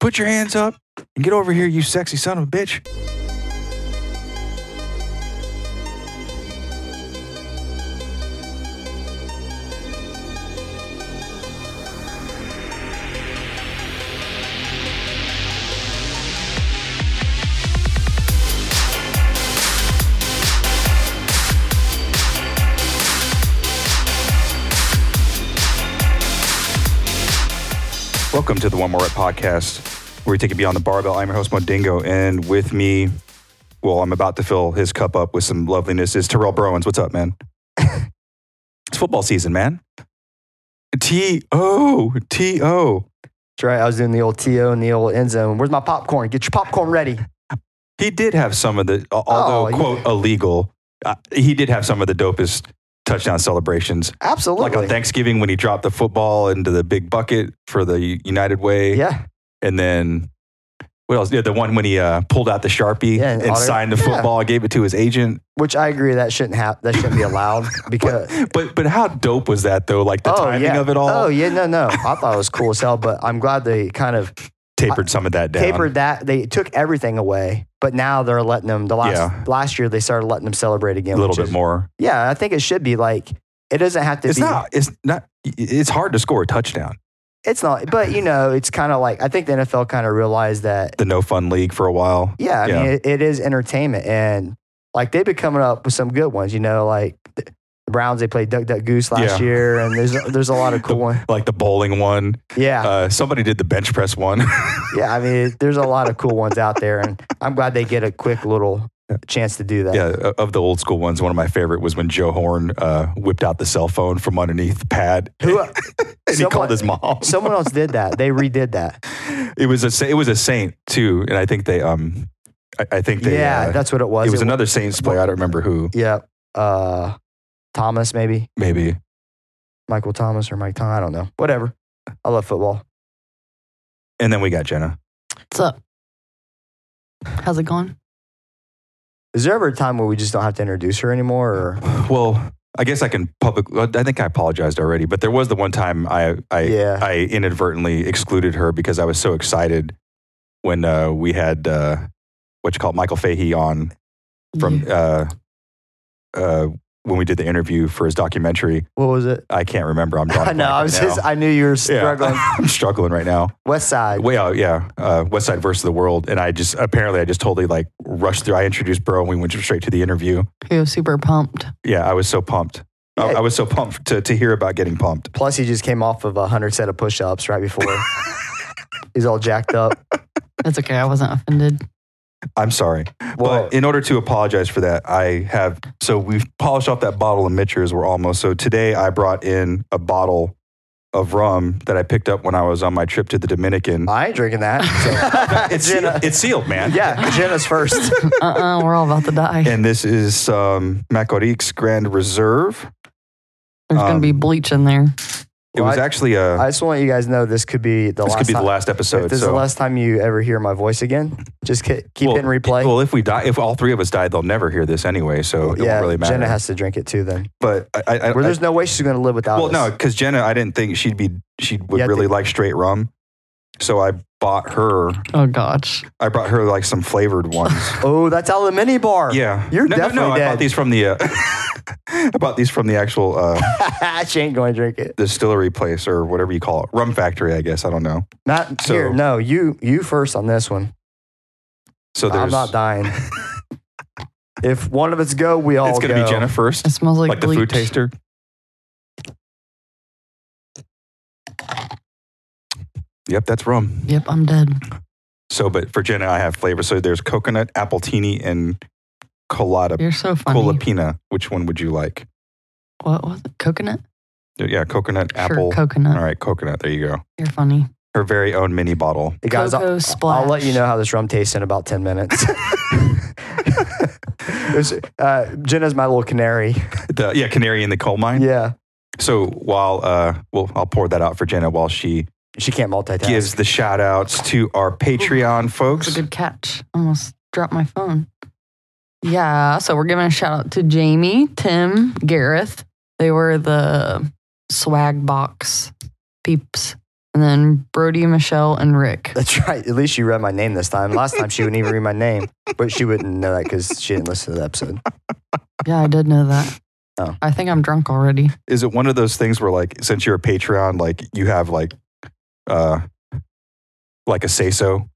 put your hands up and get over here, you sexy son of a bitch. Welcome to the One More Rep podcast, where we take it beyond the barbell. I'm your host, Modingo, and with me, well, I'm about to fill his cup up with some loveliness, is Terrell Browens. What's up, man? it's football season, man. T O T O. That's right. I was doing the old TO in the old end zone. Where's my popcorn? Get your popcorn ready. He did have some of the, although Oh, yeah. quote illegal, uh, he did have some of the dopest touchdown celebrations. Absolutely. Like on Thanksgiving when he dropped the football into the big bucket for the United Way. yeah. And then what else? Yeah, the one when he uh, pulled out the sharpie Yeah, and, and signed the yeah. football, gave it to his agent. Which I agree that shouldn't have that shouldn't be allowed because But but how dope was that though? Like the timing yeah. of it all. Oh yeah, no, no. I thought it was cool as hell, but I'm glad they kind of tapered some of that down. tapered that. They took everything away, but now they're letting them. The last Yeah. last year they started letting them celebrate again a little bit is- more. Yeah, I think it should be like it doesn't have to It's be. not. It's not. It's hard to score a touchdown. It's not. But you know, it's kind of like I think the NFL kind of realized that The no fun league for a while. Yeah, I Yeah. mean, it, it is entertainment, and like they've been coming up with some good ones. You know, like the Browns they played Duck Duck Goose last Yeah. year, and there's there's a lot of cool ones. Like the bowling one. Yeah, Uh, somebody did the bench press one. yeah. I mean, there's a lot of cool ones out there, and I'm glad they get a quick little chance to do that. yeah, of the old school ones, one of my favorite was when Joe Horn uh, whipped out the cell phone from underneath the pad. Who- and he someone- called his mom. Someone else did that. They redid that. It was a it was a Saint too, and I think they um I, I think they yeah, uh, that's what it was. it was wa- another Saints player. I don't remember who. Yeah, uh, Thomas maybe Maybe Michael Thomas or Mike Thomas. I don't know. Whatever. I love football. and then we got Jenna. What's up? How's it going? Is there ever a time where we just don't have to introduce her anymore? Or Well, I guess I can public. I think I apologized already, but there was the one time I I Yeah. I inadvertently excluded her because I was so excited when uh, we had uh, what you call it, Michael Fahey on from uh, uh, when we did the interview for his documentary. what was it? I can't remember. I'm drawing I a know. blank I right was now. just. I knew you were Yeah, struggling. I'm struggling right now. West Side. Way out, yeah. Uh, West Side versus the World, and I just apparently I just totally like rushed through. I introduced Bro, and we went straight to the interview. He was super pumped. Yeah, I was so pumped. I, I was so pumped to, to hear about getting pumped. Plus, he just came off of a hundred set of push-ups right before. He's all jacked up. That's okay. I wasn't offended. I'm sorry. Well, but in order to apologize for that, I have so we've polished off that bottle of Michter's. We're almost so today I brought in a bottle of rum that I picked up when I was on my trip to the Dominican. I ain't drinking that. So. It's Jenna. sealed, it's sealed, man. yeah, Jenna's first. Uh uh-uh, uh, we are all about to die. And this is um, Macorix Grand Reserve. There's going um, to be bleach in there. It Well, was I- actually a. I just want you guys to know this could be the this last could be the last episode. if this is the last time you ever hear my voice again, just ke- keep well, hitting replay. Well, if we die, if all three of us died, they'll never hear this anyway. So it yeah, won't really matter. Jenna has to drink it too. Then, but I, I, where there's no way she's going to live without. well, us. no, because Jenna, I didn't think she'd be she would have really like straight rum. So I bought her. Oh, gosh. I brought her like some flavored ones. Oh, that's out of the mini bar. yeah, You're no, no, no. definitely I bought these from the. Uh, I bought these from the actual uh, she ain't going to drink it. distillery place or whatever you call it, rum factory. I guess I don't know. Not So- here. No, you you first on this one. So there's. I'm not dying. if one of us go, we all it's gonna go. be Jenna first, It smells like, like, the food taster. Yep, that's rum. Yep, I'm dead. So, but for Jenna, I have flavor. So there's coconut, apple, appletini, and colada, You're so funny. colapina. Which one would you like? What was it? Coconut? Yeah, coconut, Sure, apple. coconut. All right, coconut. There you go. You're funny. Her very own mini bottle. Hey, guys, Cocoa I'll, splash. I'll let you know how this rum tastes in about 10 minutes. It's, uh, Jenna's my little canary. The yeah, canary in the coal mine. Yeah. So while uh, well, I'll pour that out for Jenna while she She can't multitask. gives the shout outs to our Patreon That's folks. a good catch. Almost dropped my phone. Yeah, so we're giving a shout out to Jamie, Tim, Gareth. They were the swag box peeps and then Brody, Michelle, and Rick. That's right. At least she read my name this time. Last time she wouldn't even read my name, but she wouldn't know that because she didn't listen to the episode. Yeah, I did know that. Oh. I think I'm drunk already. Is it one of those things where like since you're a Patreon, like you have like uh like a say so?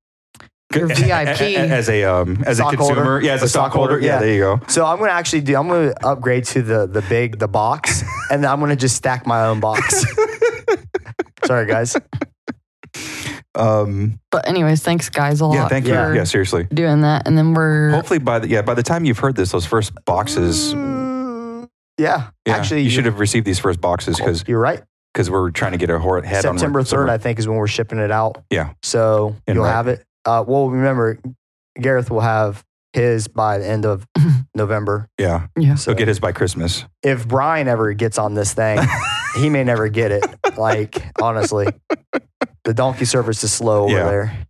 You're VIP. as a um as a Stockholder? consumer. Yeah, as a, A stockholder, stockholder. Yeah, yeah. there you go. So I'm gonna actually do. I'm gonna upgrade to the the big the box, and then I'm gonna just stack my own box. Sorry, guys. Um But anyways, thanks guys a lot yeah, thank you. Yeah, seriously. doing that. And then we're Hopefully by the yeah, by the time you've heard this, those first boxes Mm, yeah, yeah, actually, you should have received these first boxes because You're right. Because we're trying to get a hor- head on September some- 3rd, I think, is when we're shipping it out. Yeah. So And you'll right. have it. Uh, well, remember, Gareth will have his by the end of November. yeah. yeah. So get his by Christmas. if Brian ever gets on this thing, he may never get it. Like, honestly, the donkey service is slow over Yeah. there.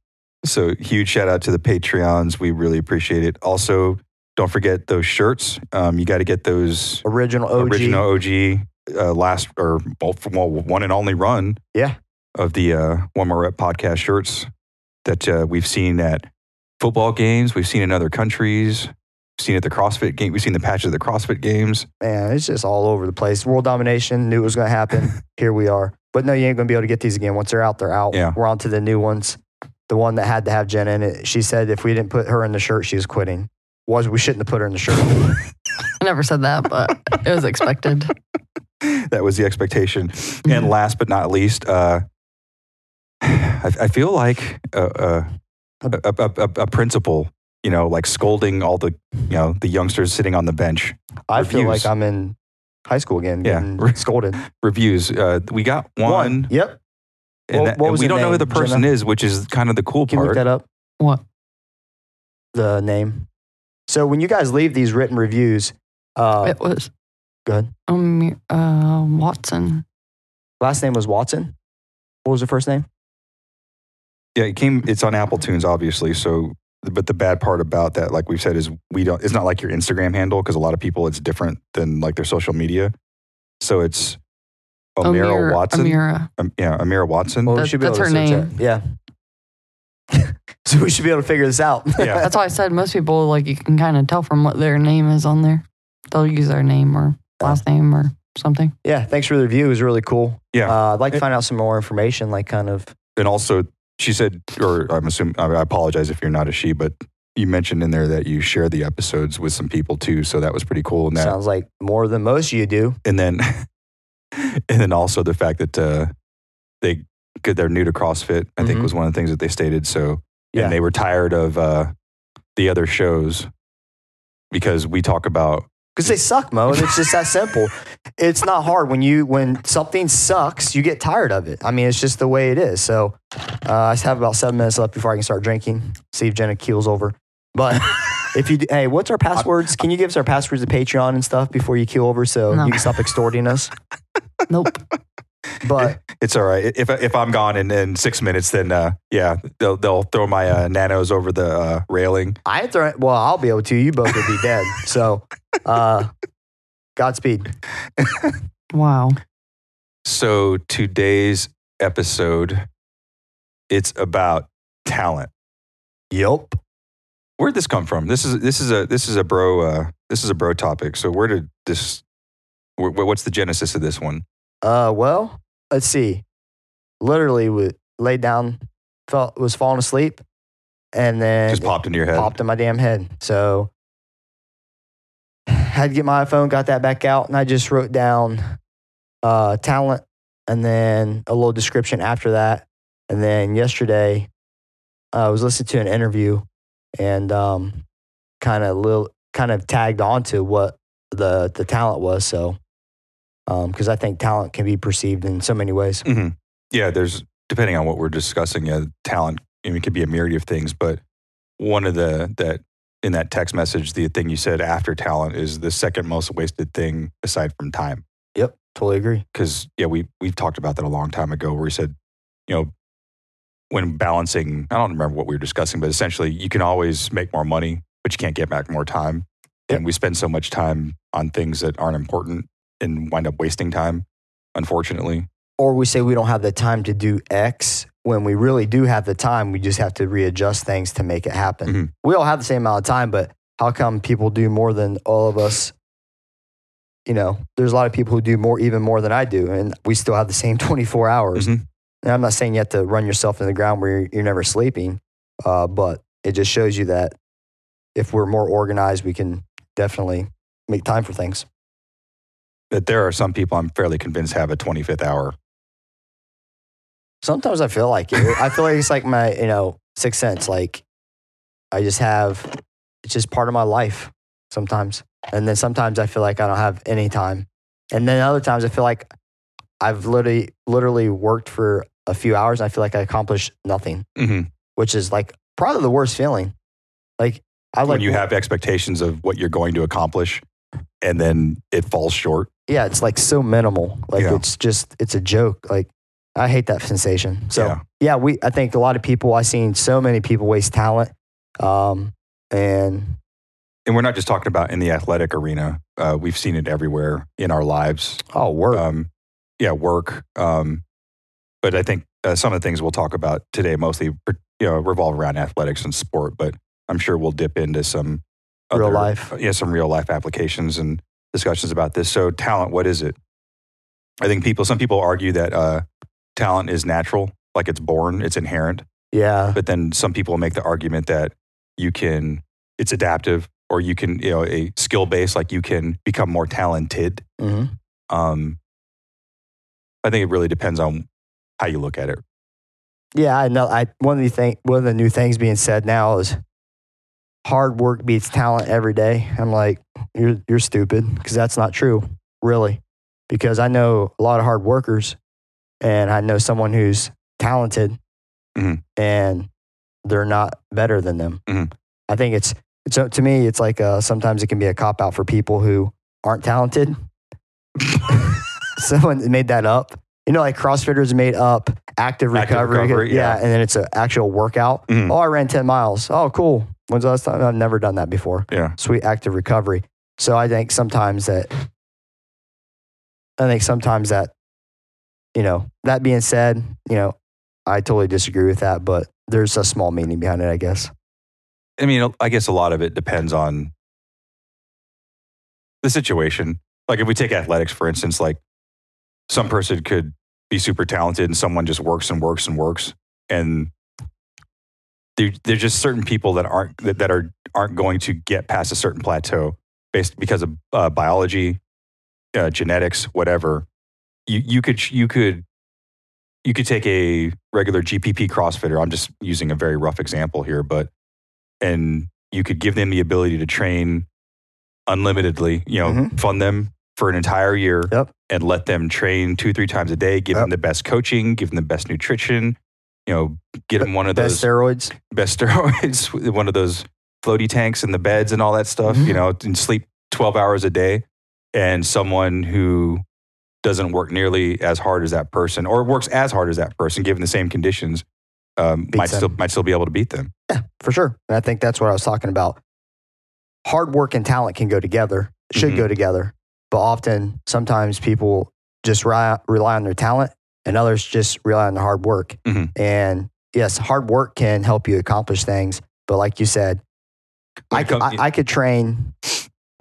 So huge shout out to the Patreons. We really appreciate it. Also, don't forget those shirts. Um, you got to get those Original OG. original OG uh, last or well, well, one and only run. Yeah. Of the uh, One More Rep podcast shirts that uh, we've seen at football games, we've seen in other countries, we've seen at the CrossFit game, we've seen the patches at the CrossFit games. Man, it's just all over the place. World domination, knew it was going to happen. Here we are. But no, you ain't going to be able to get these again. Once they're out, they're out. Yeah. We're on to the new ones. The one that had to have Jenna in it. She said if we didn't put her in the shirt, she was quitting. Was we shouldn't have put her in the shirt. I never said that, but it was expected. that was the expectation. Mm-hmm. And last but not least, uh, I, I feel like a, a, a, a, a, a principal, you know, like scolding all the, you know, the youngsters sitting on the bench. I feel like I'm in high school again, Yeah. getting scolded. Reviews. Uh, we got one, Yep. and, What- that- what and we don't know who the person Jenna? is, which is kind of the cool Can you look part. that up? What? The name. So when you guys leave these written reviews, uh, it was go ahead. um, uh, Watson. Last name was Watson. What was the first name? Yeah, it came. It's on Apple Tunes, obviously. So, but the bad part about that, like we've said, is we don't. It's not like your Instagram handle because a lot of people it's different than like their social media. So it's Amira Amira- Watson. Amira. Um, yeah, Amira Watson. Well, we should be able that's to her name. it. Yeah. so we should be able to figure this out. Yeah. That's why I said most people like you can kind of tell from what their name is on there. They'll use their name or last name or something. yeah. Thanks for the review. It was really cool. Yeah. Uh, I'd like to find out some more information, like kind of. and also, she said, or I'm assuming, I I apologize if you're not a she, but you mentioned in there that you share the episodes with some people too. So that was pretty cool. And that, Sounds like more than most of you do. and then, and then also the fact that uh, they, good, they're new to CrossFit. I think Mhm. was one of the things that they stated. So, Yeah. and they were tired of uh, the other shows because we talk about Because they suck, Mo. and It's just that simple. It's not hard when you when something sucks, you get tired of it. I mean, it's just the way it is. So uh, I just have about seven minutes left before I can start drinking. See if Jenna keels over. But if you, hey, what's our passwords? Can you give us our passwords to Patreon and stuff before you keel over so No. you can stop extorting us? Nope. But it's all right. If if I'm gone in, in six minutes, then uh, yeah, they'll they'll throw my uh, nanos over the uh, railing. I throw. Well, I'll be able to. You both would be dead. So, uh, Godspeed. Wow. So today's episode, it's about talent. Yup. Where'd this come from? This is this is a this is a bro uh, this is a bro topic. So where did this? Wh- wh- what's the genesis of this one? Uh, well, let's see. Literally, we laid down, felt was falling asleep, and then Just popped into your head. popped in my damn head. So had to get my iPhone, got that back out, and I just wrote down uh, talent, and then a little description after that. And then yesterday, I was listening to an interview, and um, kind of little kind of tagged onto what the the talent was. So because I think talent can be perceived in so many ways. hmm Yeah, there's depending on what we're discussing. Yeah, talent. I mean, it could be a myriad of things, but one of the that in that text message, the thing you said after talent is the second most wasted thing aside from time. Yep, totally agree. Because yeah, we we've talked about that a long time ago, where we said, you know, when balancing, I don't remember what we were discussing, but essentially, you can always make more money, but you can't get back more time. And we spend so much time on things that aren't important and wind up wasting time, unfortunately. or we say we don't have the time to do X when we really do have the time. We just have to readjust things to make it happen. Mhm. We all have the same amount of time, but how come people do more than all of us? You know, there's a lot of people who do more, even more than I do, and we still have the same 24 hours. Mhm. And I'm not saying you have to run yourself in the ground where you're, you're never sleeping, uh, but it just shows you that if we're more organized, we can definitely make time for things. That there are some people I'm fairly convinced have a 25th hour. Sometimes I feel like it. I feel like it's like my, you know, sixth sense. Like I just have, it's just part of my life sometimes. And then sometimes I feel like I don't have any time. And then other times I feel like I've literally, literally worked for a few hours and I feel like I accomplished nothing, hmm which is like probably the worst feeling. Like I like when you have expectations of what you're going to accomplish and then it falls short. yeah, it's like so minimal. Like Yeah. it's just it's a joke. Like I hate that sensation. So Yeah. yeah. we I think a lot of people I've seen so many people waste talent. Um and And we're not just talking about in the athletic arena. Uh, we've seen it everywhere in our lives. oh work. Um, yeah, work. Um, but I think uh, some of the things we'll talk about today mostly you know revolve around athletics and sport. But I'm sure we'll dip into some Real other- life. yeah, some real life applications and discussions about this. So, talent, what is it? I think people, some people argue that uh, talent is natural, like it's born, it's inherent. yeah. But then some people make the argument that you can, it's adaptive, or you can, you know, a skill base, like you can become more talented. hmm Um, I think it really depends on how you look at it. Yeah, I know. I one of the thing one of the new things being said now is hard work beats talent every day. I'm like, you're you're stupid because that's not true, really. Because I know a lot of hard workers, and I know someone who's talented, Mhm. and they're not better than them. Mhm. I think it's it's to me it's like uh, sometimes it can be a cop out for people who aren't talented. Someone made that up. You know, like CrossFitters made up active Active recovery. recovery, yeah. and then it's an actual workout. Mhm. Oh, I ran 10 miles. Oh, cool. When's the last time? I've never done that before. Yeah. Sweet active recovery. So I think sometimes that, I think sometimes that, you know, that being said, you know, I totally disagree with that, but there's a small meaning behind it, I guess. I mean, I guess a lot of it depends on the situation. Like if we take athletics, for instance, like some person could be super talented and someone just works and works and works. And there, there's just certain people that aren't, that, that are, aren't going to get past a certain plateau based because of uh, biology, uh, genetics, whatever. You, you could, you could, you could take a regular GPP CrossFitter. I'm just using a very rough example here, but and you could give them the ability to train unlimitedly, you know, Mhm. fund them for an entire year Yep. and let them train two, three times a day, give them the best coaching, give them the best nutrition, you know, get them one of Best those steroids. best steroids, one of those floaty tanks in the beds and all that stuff, Mhm. you know, and sleep 12 hours a day. And someone who doesn't work nearly as hard as that person or works as hard as that person, given the same conditions, um, might them. still, might still be able to beat them. Yeah, for sure. And I think that's what I was talking about. Hard work and talent can go together, should Mhm. go together. But often, sometimes people just rely, rely on their talent and others just rely on the hard work. Mhm. And yes, hard work can help you accomplish things. But like you said, I comes- I, I could train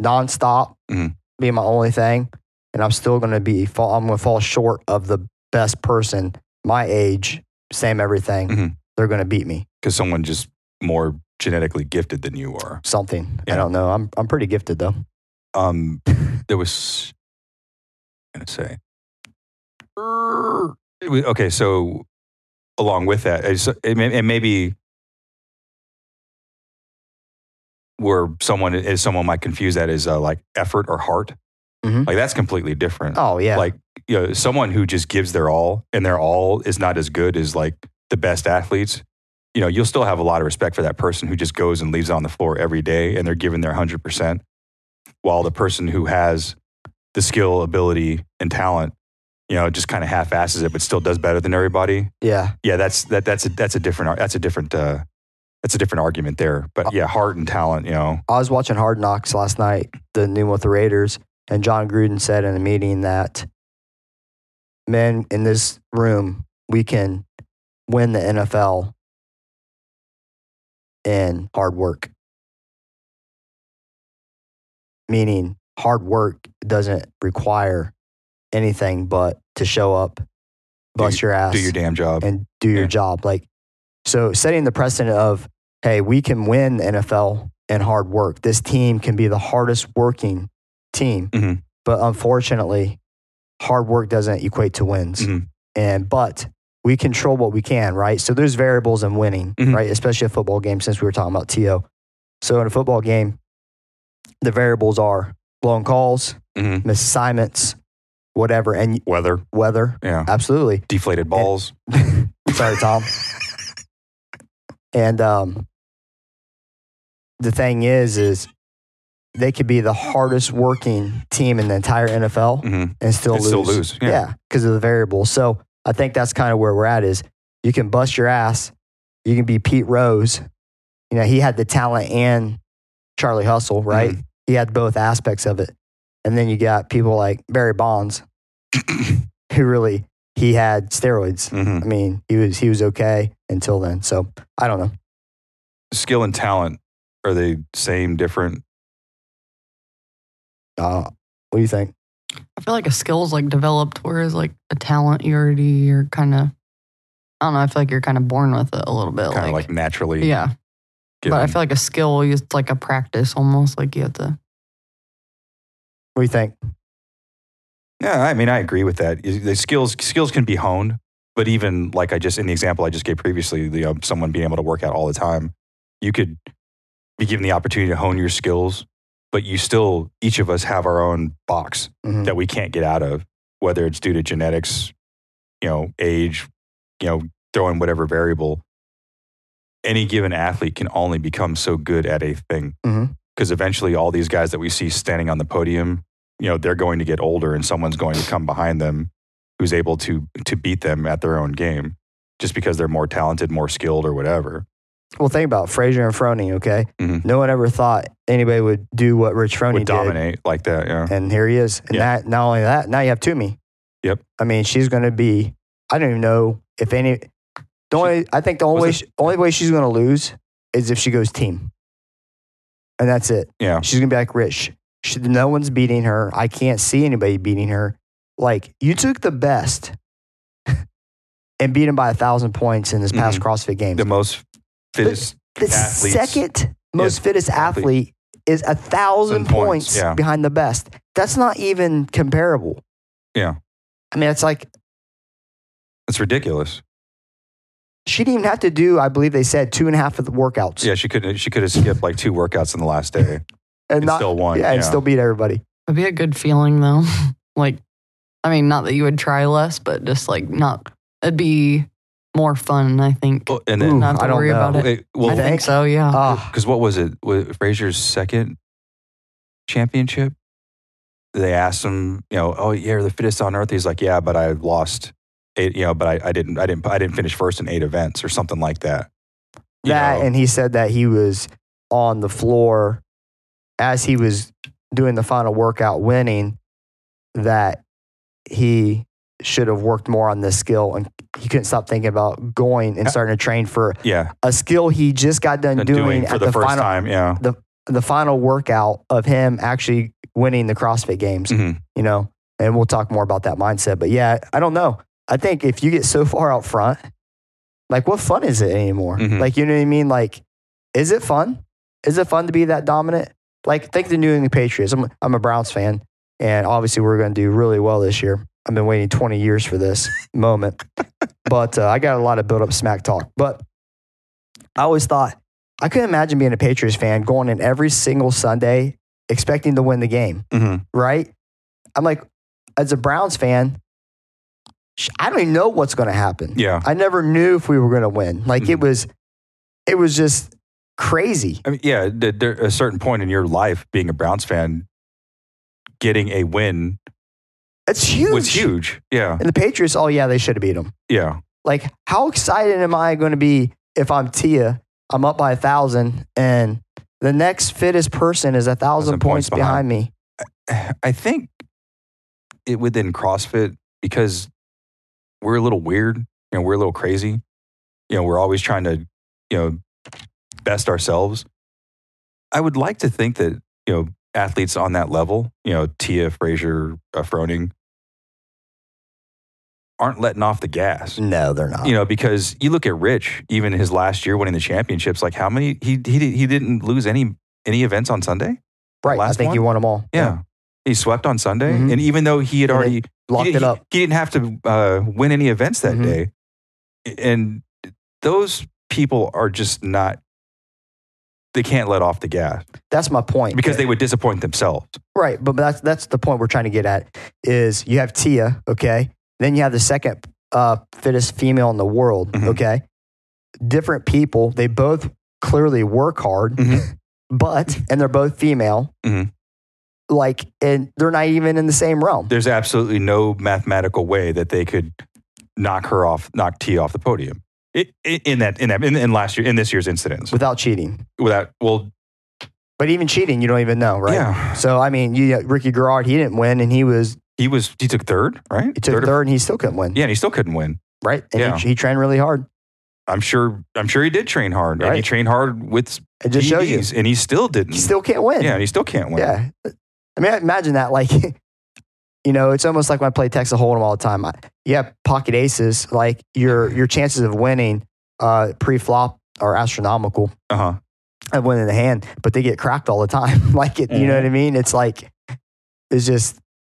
nonstop, Mhm. be my only thing, and I'm still going to be fall. I'm going to fall short of the best person my age, same everything. Mhm. They're going to beat me. because someone just more genetically gifted than you are. Something Yeah. I don't know. I'm I'm pretty gifted though. Um, there was, I'm gonna say, okay. So along with that, it's, it may, and maybe where someone is someone might confuse that as uh, like effort or heart. Mhm. Like that's completely different. Oh yeah, Like you know, someone who just gives their all and their all is not as good as like the best athletes. You know, you'll still have a lot of respect for that person who just goes and leaves on the floor every day and they're giving their 100%. While the person who has the skill, ability, and talent, you know, just kind of half asses it, but still does better than everybody. yeah. Yeah, that's that that's a that's a different that's a different uh that's a different argument there. But yeah, heart and talent, you know. I was watching Hard Knocks last night, the new one with the Raiders, and Jon Gruden said in a meeting that men in this room, we can win the NFL in hard work. Meaning, hard work doesn't require anything but to show up, bust your ass, Do your damn job. and do your Yeah. job. Like, so setting the precedent of, hey, we can win the NFL and hard work. This team can be the hardest working team, Mhm. but unfortunately, hard work doesn't equate to wins. Mhm. And but we control what we can, right? So there's variables in winning, Mhm. right? Especially a football game, since we were talking about To. So in a football game, the variables are blown calls, Mhm. misassignments, whatever, and Weather. weather. Yeah. Absolutely. Deflated balls. Sorry, Tom. and um, the thing is, is they could be the hardest working team in the entire NFL Mhm. and still And lose. still lose, yeah. Yeah, because of the variables. So I think that's kind of where we're at. Is you can bust your ass, you can be Pete Rose. You know, he had the talent and Charlie Hustle, right? Mm-hmm. He had both aspects of it. And then you got people like Barry Bonds, who really he had steroids. Mhm. I mean, he was he was okay until then. So I don't know. Skill and talent are they same, different? Uh, what do you think? I feel like a skill is like developed, whereas like a talent, you already you're kind of. I don't know. I feel like you're kind of born with it a little bit. Kind of like, naturally. yeah, Given. but I feel like a skill is like a practice almost. Like you have to. What do you think? Yeah, I mean, I agree with that. The skills skills can be honed, but even like I just in the example I just gave previously, the, um, someone being able to work out all the time, you could be given the opportunity to hone your skills, but you still each of us have our own box Mhm. that we can't get out of, whether it's due to genetics, you know, age, you know, throw in whatever variable. Any given athlete can only become so good at a thing because eventually all these guys that we see standing on the podium, you know, they're going to get older and someone's going to come behind them who's able to to beat them at their own game just because they're more talented, more skilled or whatever. Well, think about Fraser and Froning. Okay, Mhm. no one ever thought anybody would do what Rich Froning Would did, dominate like that, yeah. and here he is. And Yeah. that not only that, now you have Toomey. Yep. I mean, she's going to be. I don't even know if any. The She- only I think the only way she, only way she's going to lose is if she goes team, and that's it. Yeah. She's going to be like Rich. She, no one's beating her. I can't see anybody beating her. Like you took the best and beat him by a thousand points in this past mm-hmm. CrossFit game. The most fittest the athletes- second most Yes, fittest athlete. athlete is a thousand Thousand points, points, yeah. behind the best. That's not even comparable. Yeah. I mean, it's like it's ridiculous. she didn't even have to do, I believe they said, two and a half of the workouts. Yeah, she could she could have skipped like two workouts in the last day and and not, still won. yeah, and still beat everybody. It'd be a good feeling though. like, I mean, not that you would try less, but just like not. It'd be more fun. I think. Well, and then Ooh, not to don't worry about know. it. Well, I think think? so. Yeah. Ah, because what was it? Was Fraser's second championship? They asked him, you know, oh, yeah, you're the fittest on earth. He's like, yeah, but I lost eight, you know, but I, I didn't, I didn't, I didn't finish first in eight events or something like that. You that, know? and he said that he was on the floor as he was doing the final workout winning, that he should have worked more on this skill and he couldn't stop thinking about going and starting to train for yeah, a skill he just got done doing, doing at for the, the, first final time. Yeah. the the final workout of him actually winning the CrossFit games, Mhm. you know. And we'll talk more about that mindset. But yeah, I don't know. I think if you get so far out front, like what fun is it anymore? Mhm. Like you know what I mean? Like, is it fun? Is it fun to be that dominant? Like think the New England Patriots. I'm I'm a Browns fan, and obviously we're going to do really well this year. I've been waiting 20 years for this moment, but uh, I got a lot of built up smack talk. But I always thought I couldn't imagine being a Patriots fan going in every single Sunday expecting to win the game. Mhm. Right? I'm like, as a Browns fan, I don't even know what's going to happen. Yeah. I never knew if we were going to win. Like it Mhm. was, it was just crazy. I mean, yeah, th- there, a certain point in your life, being a Browns fan, getting a win It's huge. was huge. Yeah. And the Patriots, oh yeah, they should have beat them. Yeah. Like, how excited am I going to be if I'm Tia? I'm up by a thousand, and the next fittest person is a thousand Thousand points points behind me. I think it within CrossFit because we're a little weird. You know, we're a little crazy. You know, we're always trying to, you know, best ourselves. I would like to think that, you know, athletes on that level, you know, Tia, Fraser, uh, Froning, aren't letting off the gas. No, they're not. You know, because you look at Rich, even his last year winning the championships, like how many he he he didn't lose any any events on Sunday. right. I last think one? you won them all. Yeah, he swept on Sunday, Mhm. and even though he had And already Locked he, it up. he, he didn't have to uh, win any events that Mhm. day, and those people are just not. They can't let off the gas That's my point. because they would disappoint themselves. Right, but that's that's the point we're trying to get at. Is you have Tia, okay, then you have the second uh, fittest female in the world, Mhm. okay. Different people, they both clearly work hard, Mhm. but and they're both female, Mhm. like, and they're not even in the same realm There's absolutely no mathematical way that they could knock her off, knock T off the podium. It, in that, in that, in, in last year, in this year's incidents, without cheating. without, well, But even cheating, you don't even know, right? yeah, So I mean, you uh, Ricky Garard, he didn't win, and he was he was, he took third, right? he took or- third, and he still couldn't win, yeah, and he still couldn't win. right? And Yeah. he, he trained really hard. I'm sure, I'm sure he did train hard, and he trained hard with It just shows you and he still didn't. he still can't win. yeah, and he still can't win. Yeah. I mean, imagine that. Like, you know, it's almost like when I play Texas Hold'em all the time. I, you have pocket aces. Like your your chances of winning uh, pre-flop are astronomical Uh huh. of winning the hand, but they get cracked all the time. like, it, you know what I mean? It's like it's just,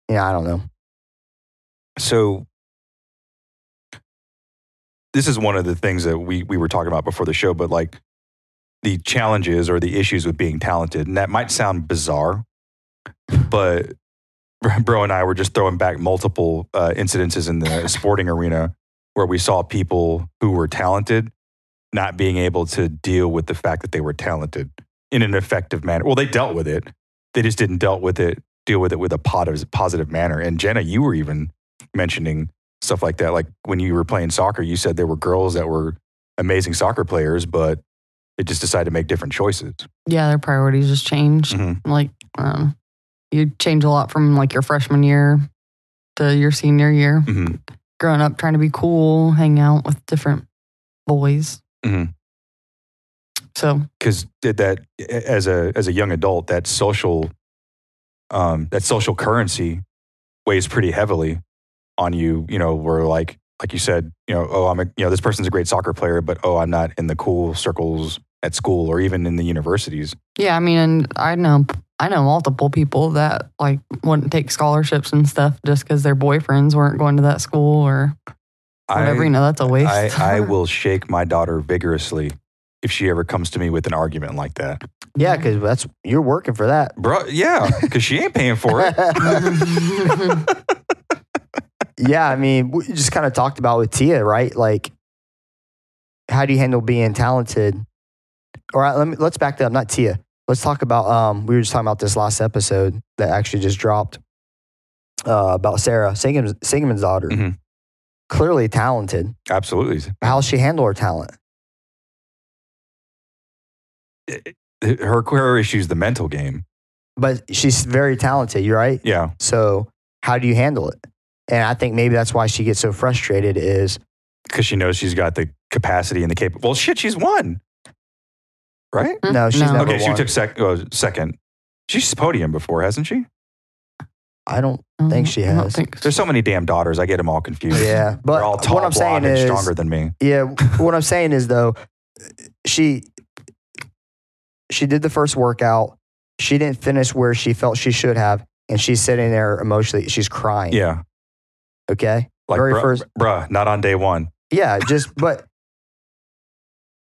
yeah, I don't know. So this is one of the things that we we were talking about before the show, but like the challenges or the issues with being talented, and that might sound bizarre, but bro and I were just throwing back multiple uh, incidences in the sporting arena where we saw people who were talented not being able to deal with the fact that they were talented in an effective manner. Well, they dealt with it. They just didn't dealt with it, deal with it with a positive, positive manner. And Jenna, you were even mentioning stuff like that. Like when you were playing soccer, you said there were girls that were amazing soccer players, but they just decided to make different choices. Yeah, their priorities just changed. Mhm. Like, um, you change a lot from like your freshman year to your senior year. Mhm. Growing up, trying to be cool, hang out with different boys. Mhm. So because did that as a as a young adult that social um that social currency weighs pretty heavily on you you know where like like you said you know oh i'm a you know this person's a great soccer player but oh i'm not in the cool circles at school or even in the universities yeah, I mean, and I know I know multiple people that like wouldn't take scholarships and stuff just because their boyfriends weren't going to that school or whatever. I, you know, that's a waste. I, I will shake my daughter vigorously if she ever comes to me with an argument like that Yeah, because that's you're working for that. bro yeah because she ain't paying for it yeah, I mean, we just kind of talked about with Tia, right? Like, how do you handle being talented? All right, let me let's back that up. Not Tia. Let's talk about. Um, we were just talking about this last episode that actually just dropped uh, about Sarah Singham, Singham's daughter. Mhm. Clearly talented. absolutely How's she handle her talent? her her issue is the mental game But she's very talented. You're right. yeah So how do you handle it? And I think maybe that's why she gets so frustrated. Is because she knows she's got the capacity and the capable. Well, shit, she's won, right? no, she's No. never okay, she won. took sec- uh, second. She's podium before, hasn't she? I don't. I think she I don't has. think so. There's so many damn daughters. I get them all confused. Yeah, but They're all tall, what I'm saying blonde, and is stronger than me. Yeah, what I'm saying is though, she she did the first workout. She didn't finish where she felt she should have, and she's sitting there emotionally. She's crying. Yeah, Okay. like Very bruh, first- bruh, not on day one. Yeah. Just but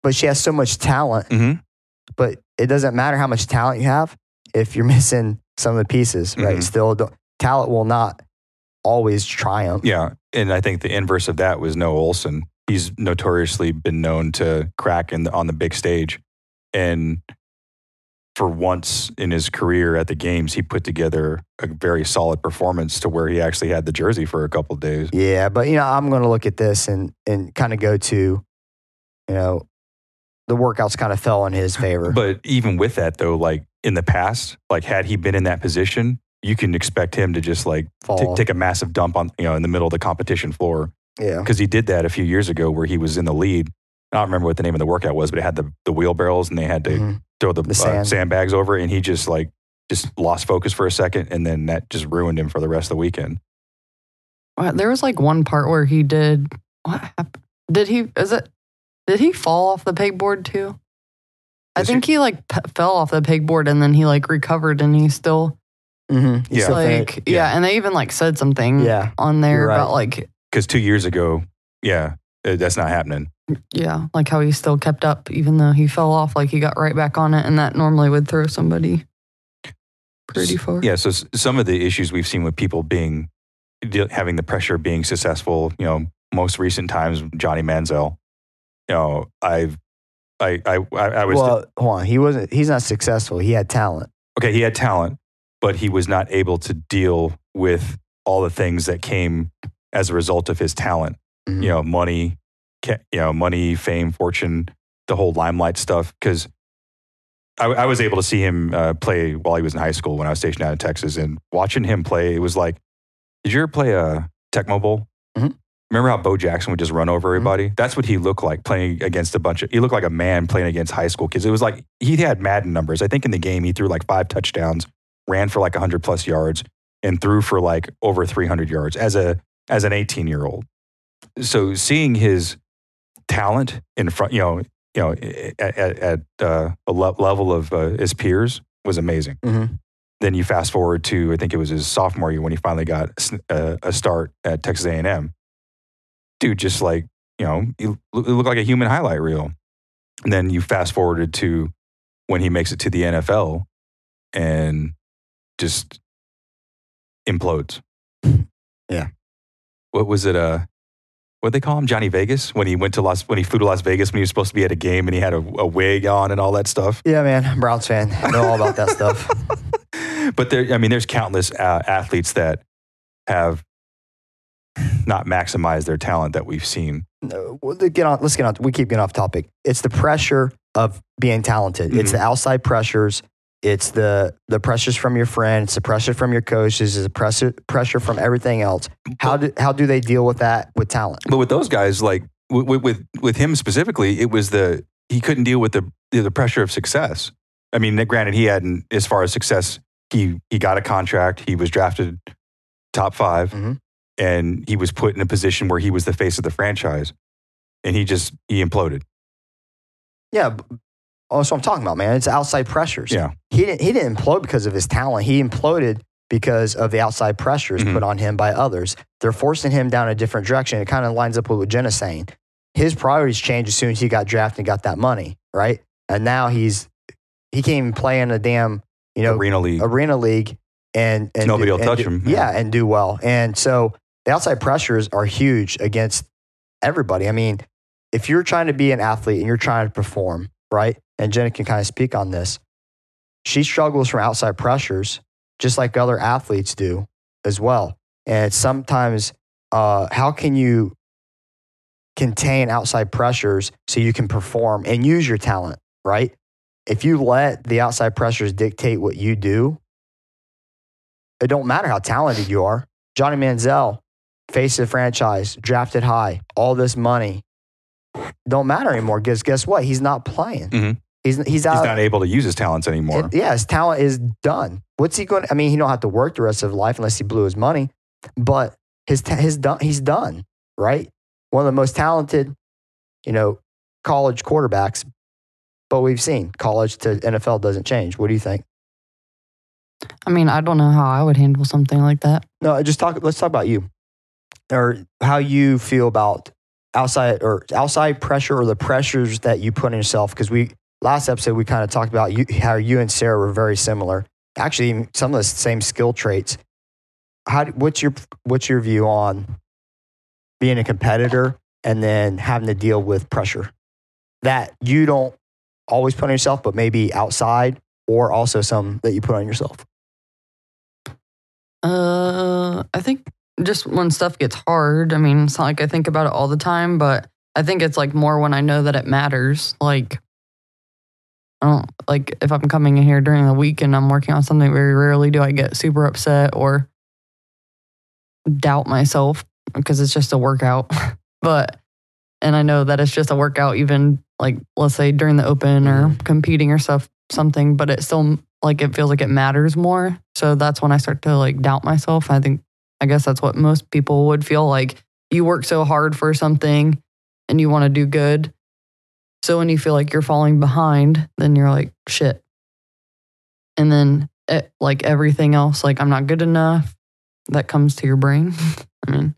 but she has so much talent. Mhm. But it doesn't matter how much talent you have if you're missing some of the pieces. Right. Mhm. Still, don't, talent will not always triumph. Yeah, and I think the inverse of that was Noah Ohlsen. He's notoriously been known to crack in the, on the big stage, and for once in his career at the games, he put together a very solid performance to where he actually had the jersey for a couple days. Yeah, but you know, I'm going to look at this and and kind of go to, you know, the workouts kind of fell in his favor. But even with that, though, like in the past, like had he been in that position, you can expect him to just like t- take a massive dump on, you know, in the middle of the competition floor Yeah. because he did that a few years ago where he was in the lead. I don't remember what the name of the workout was, but it had the, the wheelbarrows and they had to Mhm. throw the, The uh, sandbags over, and he just like just lost focus for a second, and then that just ruined him for the rest of the weekend. What, there was like one part where he did. What happened? Did he? Is it? Did he fall off the pegboard too? I Is he- think he like p- fell off the pegboard and then he like recovered and he still Mm-hmm. Yeah. like yeah. and they even like said something Yeah. on there You're right. about like Because two years ago, yeah, uh, that's not happening. yeah like how he still kept up even though he fell off like he got right back on it and that normally would throw somebody pretty far. Yeah, so s- some of the issues we've seen with people being de- having the pressure of being successful, you know, most recent times Johnny Manziel. You know, I've I I I, I was well, hold on. He wasn't. He's not successful. He had talent. okay, he had talent, but he was not able to deal with all the things that came as a result of his talent. Mhm. You know, money, you know, money, fame, fortune, the whole limelight stuff. Because I, I was able to see him uh, play while he was in high school when I was stationed out in Texas, and watching him play, it was like, did you ever play a Tecmo Bowl? Remember how Bo Jackson would just run over everybody? That's what he looked like playing against a bunch of. He looked like a man playing against high school kids. It was like he had Madden numbers. I think in the game he threw like five touchdowns, ran for like 100 plus yards, and threw for like over 300 yards as a as an 18 year old. So seeing his talent in front, you know, you know, at, at, uh, a le- level of uh, his peers was amazing. Mhm. Then you fast forward to I think it was his sophomore year when he finally got a start at Texas A&M. Dude, just like you know, it looked like a human highlight reel. And then you fast forwarded to when he makes it to the NFL and just implodes. Yeah. What was it? Uh, what they call him? Johnny Vegas when he went to Las when he flew to Las Vegas when he was supposed to be at a game and he had a, a wig on and all that stuff. Yeah, man. Browns fan. I know all about that stuff. but there, I mean, there's countless uh, athletes that have not maximize their talent that we've seen. No, well, get on. Let's get on. We keep getting off topic. It's the pressure of being talented. It's Mhm. the outside pressures. It's the the pressures from your friends. The pressure from your coaches. It's the pressure pressure from everything else. How do how do they deal with that with talent? But with those guys, like with with with him specifically, it was the he couldn't deal with the the pressure of success. I mean, granted, he hadn't as far as success. He he got a contract. He was drafted top 5 Mhm. And he was put in a position where he was the face of the franchise, and he just he imploded. Yeah. Oh, that's what I'm talking about, man. It's outside pressures. Yeah. He didn't he didn't implode because of his talent. He imploded because of the outside pressures Mhm. put on him by others. They're forcing him down a different direction. It kind of lines up with what Jenna's saying. His priorities changed as soon as he got drafted and got that money, right? And now he's he can't even play in a damn you know Arena league. arena league and, and Nobody do- will and touch do- him, yeah. and do well. And so the outside pressures are huge against everybody. I mean, if you're trying to be an athlete and you're trying to perform, right? And Jenna can kind of speak on this. She struggles from outside pressures, just like other athletes do as well. And sometimes, uh, how can you contain outside pressures so you can perform and use your talent, right? If you let the outside pressures dictate what you do, it don't matter how talented you are. Johnny Manziel, face of the franchise, drafted high, all this money, don't matter anymore. Because guess what? He's not playing. Mhm. He's he's He's not able to use his talents anymore. It- yeah, his talent is done. What's he going? I mean, he don't have to work the rest of his life unless he blew his money. But his ta- his done. He's done. Right. One of the most talented, you know, college quarterbacks. But we've seen college to NFL doesn't change. What do you think? I mean, I don't know how I would handle something like that. No, just talk. Let's talk about you, or how you feel about outside or outside pressure or the pressures that you put on yourself. Because we last episode we kind of talked about you, how you and Sarah were very similar. Actually, some of the same skill traits. How? What's your What's your view on being a competitor and then having to deal with pressure that you don't always put on yourself, but maybe outside or also some that you put on yourself? Uh, I think just when stuff gets hard. I mean, it's not like I think about it all the time, but I think it's like more when I know that it matters. Like, I don't like if I'm coming in here during the week and I'm working on something. Very rarely do I get super upset or doubt myself because it's just a workout. but and I know that it's just a workout, even like let's say during the open or mm-hmm. competing or stuff, something. But it still like it feels like it matters more. So that's when I start to like doubt myself. I think I guess that's what most people would feel like. You work so hard for something and you want to do good. So when you feel like you're falling behind, then you're like, shit. And then it, like everything else, like I'm not good enough, that comes to your brain. I mean,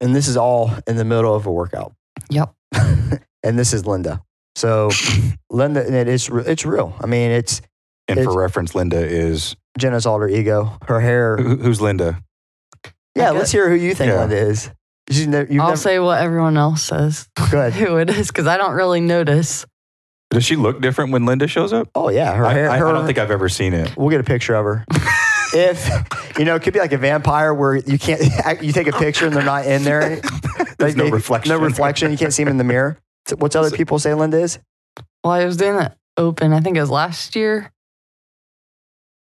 And this is all in the middle of a workout. Yep. and this is Linda. So Linda, and it is it's real. I mean, it's And It's- for reference, Linda is Jenna's alter ego. Her hair. who, who's Linda? Yeah, I let's hear who you think Yeah. Linda is. You've never, you've I'll never, say what everyone else says, go ahead. who it is, because I don't really notice. Does she look different when Linda shows up? Oh yeah, her I, hair. I, her, I don't think I've ever seen it. we'll get a picture of her. if you know, it could be like a vampire where you can't. You take a picture and they're not in there. There's Like, no they- reflection. No reflection. You can't see them in the mirror. What's other people say Linda is? Well, I was doing that open, I think it was last year.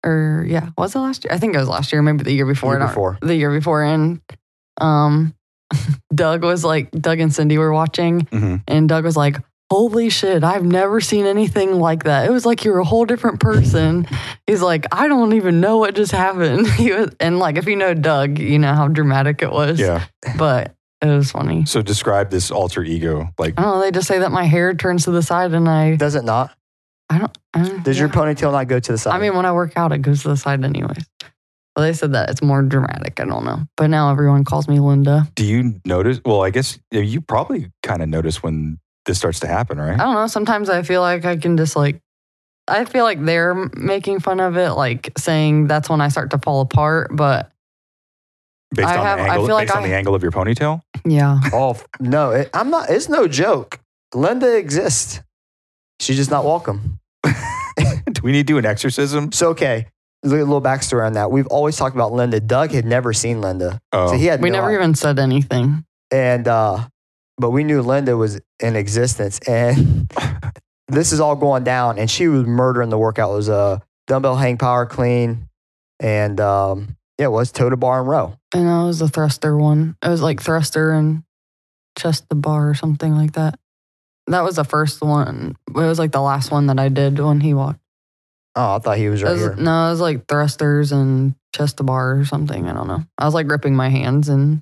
Or yeah, was it last year? I think it was last year, maybe the year before. Year before. The year before. And um Doug was like, Doug and Cindy were watching, Mhm. and Doug was like, Holy shit, I've never seen anything like that. It was like you were a whole different person. He's like, I don't even know what just happened. He was, and like, if you know Doug, you know how dramatic it was. Yeah. But it was funny. So describe this alter ego. Like, I don't know. They just say that my hair turns to the side, and I, Does it not? I don't. I don't Does your ponytail not go to the side? I mean, when I work out, it goes to the side anyways. Well, they said that it's more dramatic. I don't know. But now everyone calls me Linda. do you notice? Well, I guess you probably kind of notice when this starts to happen, right? I don't know. Sometimes I feel like I can just like, I feel like they're making fun of it, like saying that's when I start to fall apart. But Based I on have- the I angle, feel like on I- the angle of your ponytail. yeah, oh no, it, I'm not. It's no joke. Linda exists. She's just not welcome. do we need to do an exorcism? So okay, a little backstory on that. We've always talked about Linda. Doug had never seen Linda, Oh, so he had we no never idea. even said anything. and uh, but we knew Linda was in existence, and this is all going down, and she was murdering the workout. It was a dumbbell hang power clean, and um, yeah, it was toe to bar and row. And it was a thruster one. It was like thruster and chest to bar or something like that. That was the first one. It was like the last one that I did when he walked. Oh, I thought he was It right was- here. no, it was like thrusters and chest to bar or something. I don't know. I was like gripping my hands and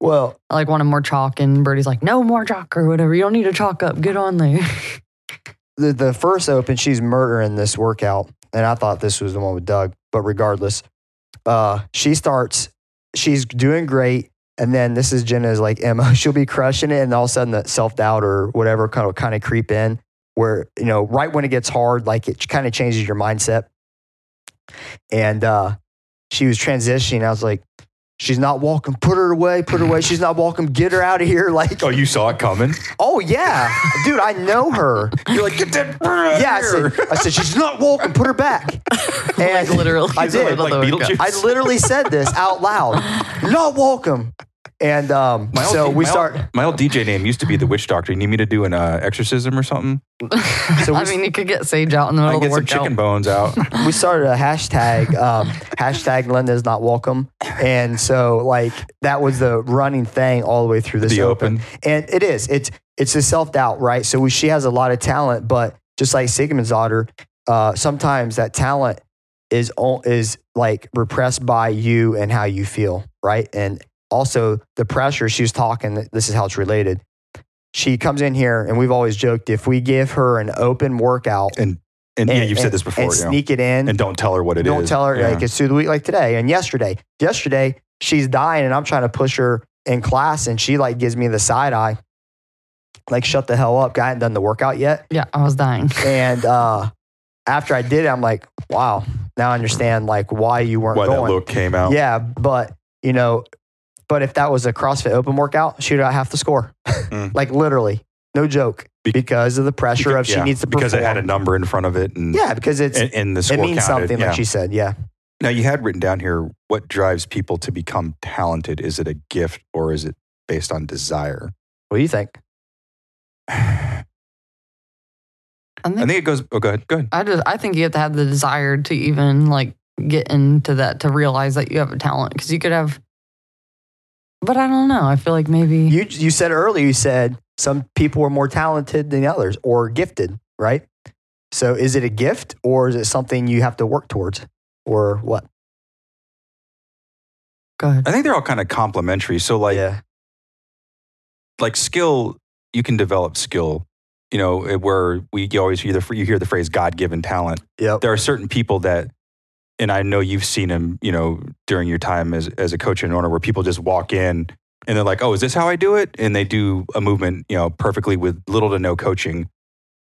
Well, I like wanted more chalk, and Birdie's like, no more chalk or whatever. You don't need to chalk up. Get on there. the the first open, she's murdering this workout, and I thought this was the one with Doug. But regardless, uh, she starts. She's doing great, and then this is Jenna's like Emma. She'll be crushing it, and all of a sudden the self doubt or whatever kind of kind of creep in, where you know right when it gets hard, like it kind of changes your mindset. And uh, she was transitioning. I was like, she's not welcome. Put her away. Put her away. She's not welcome. Get her out of here. Like, oh, you saw it coming. oh yeah, dude, I know her. You're like, get that bird out of Yeah, I said, I said she's not welcome. Put her back. And like literally. I did. Like. I literally said this out loud. Not welcome. And um, My old, so we my start. Old, my old DJ name used to be the Witch Doctor. You need me to do an uh, exorcism or something? So we- I mean, you could get Sage out in the I middle can of get the some chicken bones out. we started a hashtag. Um, hashtag Linda's not welcome. And so like that was the running thing all the way through this the open. open. And it is. It's it's a self doubt, right? So we, she has a lot of talent, but just like Sigmund's daughter, uh, sometimes that talent is o- is like repressed by you and how you feel, right? And also the pressure. She was talking. This is how it's related. She comes in here, and we've always joked if we give her an open workout And and, yeah, you've said this before. and you know. sneak it in, and don't tell her what it is. don't tell her Yeah. like it's through the week like today and yesterday. Yesterday she's dying and I'm trying to push her in class and she like gives me the side eye. Like shut the hell up. I hadn't done the workout yet. Yeah, I was dying. And uh after I did it, I'm like, wow, now I understand like why you weren't why that look came out. Yeah, but you know, but if that was a CrossFit open workout, she would have half the score. Mm. like literally. No joke. Be- because of the pressure Beca- of she yeah, needs to perform. because it had a number in front of it and yeah, because it's and, and the it means counted, something, yeah. like she said. Yeah. Now you had written down here what drives people to become talented. Is it a gift or is it based on desire? What do you think? I I think, think it goes. Oh, go ahead. Go ahead. I just I think you have to have the desire to even like get into that to realize that you have a talent because you could have but I don't know. I feel like maybe You you said earlier you said some people are more talented than others or gifted, right? So is it a gift or is it something you have to work towards or what? go ahead. I think they're all kind of complementary. So like yeah. like skill, you can develop skill. You know, where we you always hear the you hear the phrase God given talent. Yep. There are certain people that, and I know you've seen them. You know, during your time as as a coach and owner, where people just walk in and they're like, "Oh, is this how I do it?" And they do a movement, you know, perfectly with little to no coaching.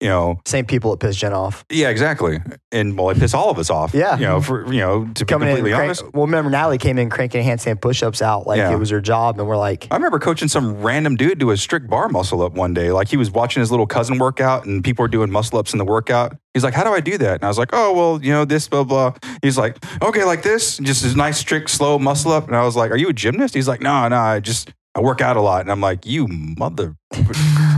You know, Same people that piss Jen off. yeah, exactly. And well, it piss all of us off. Yeah. you know, for you know, to be Coming in, completely crank, honest. well, remember Natalie came in cranking handstand push-ups out like Yeah. it was her job, and we're like, I remember coaching some random dude do a strict bar muscle up one day. Like he was watching his little cousin workout, and people were doing muscle ups in the workout. He's like, How do I do that? And I was like, Oh, well, you know, this, blah, blah. He's like, Okay, like this. Just this nice, strict, slow muscle up. And I was like, Are you a gymnast? He's like, No, no, I just, I work out a lot. And I'm like, You mother.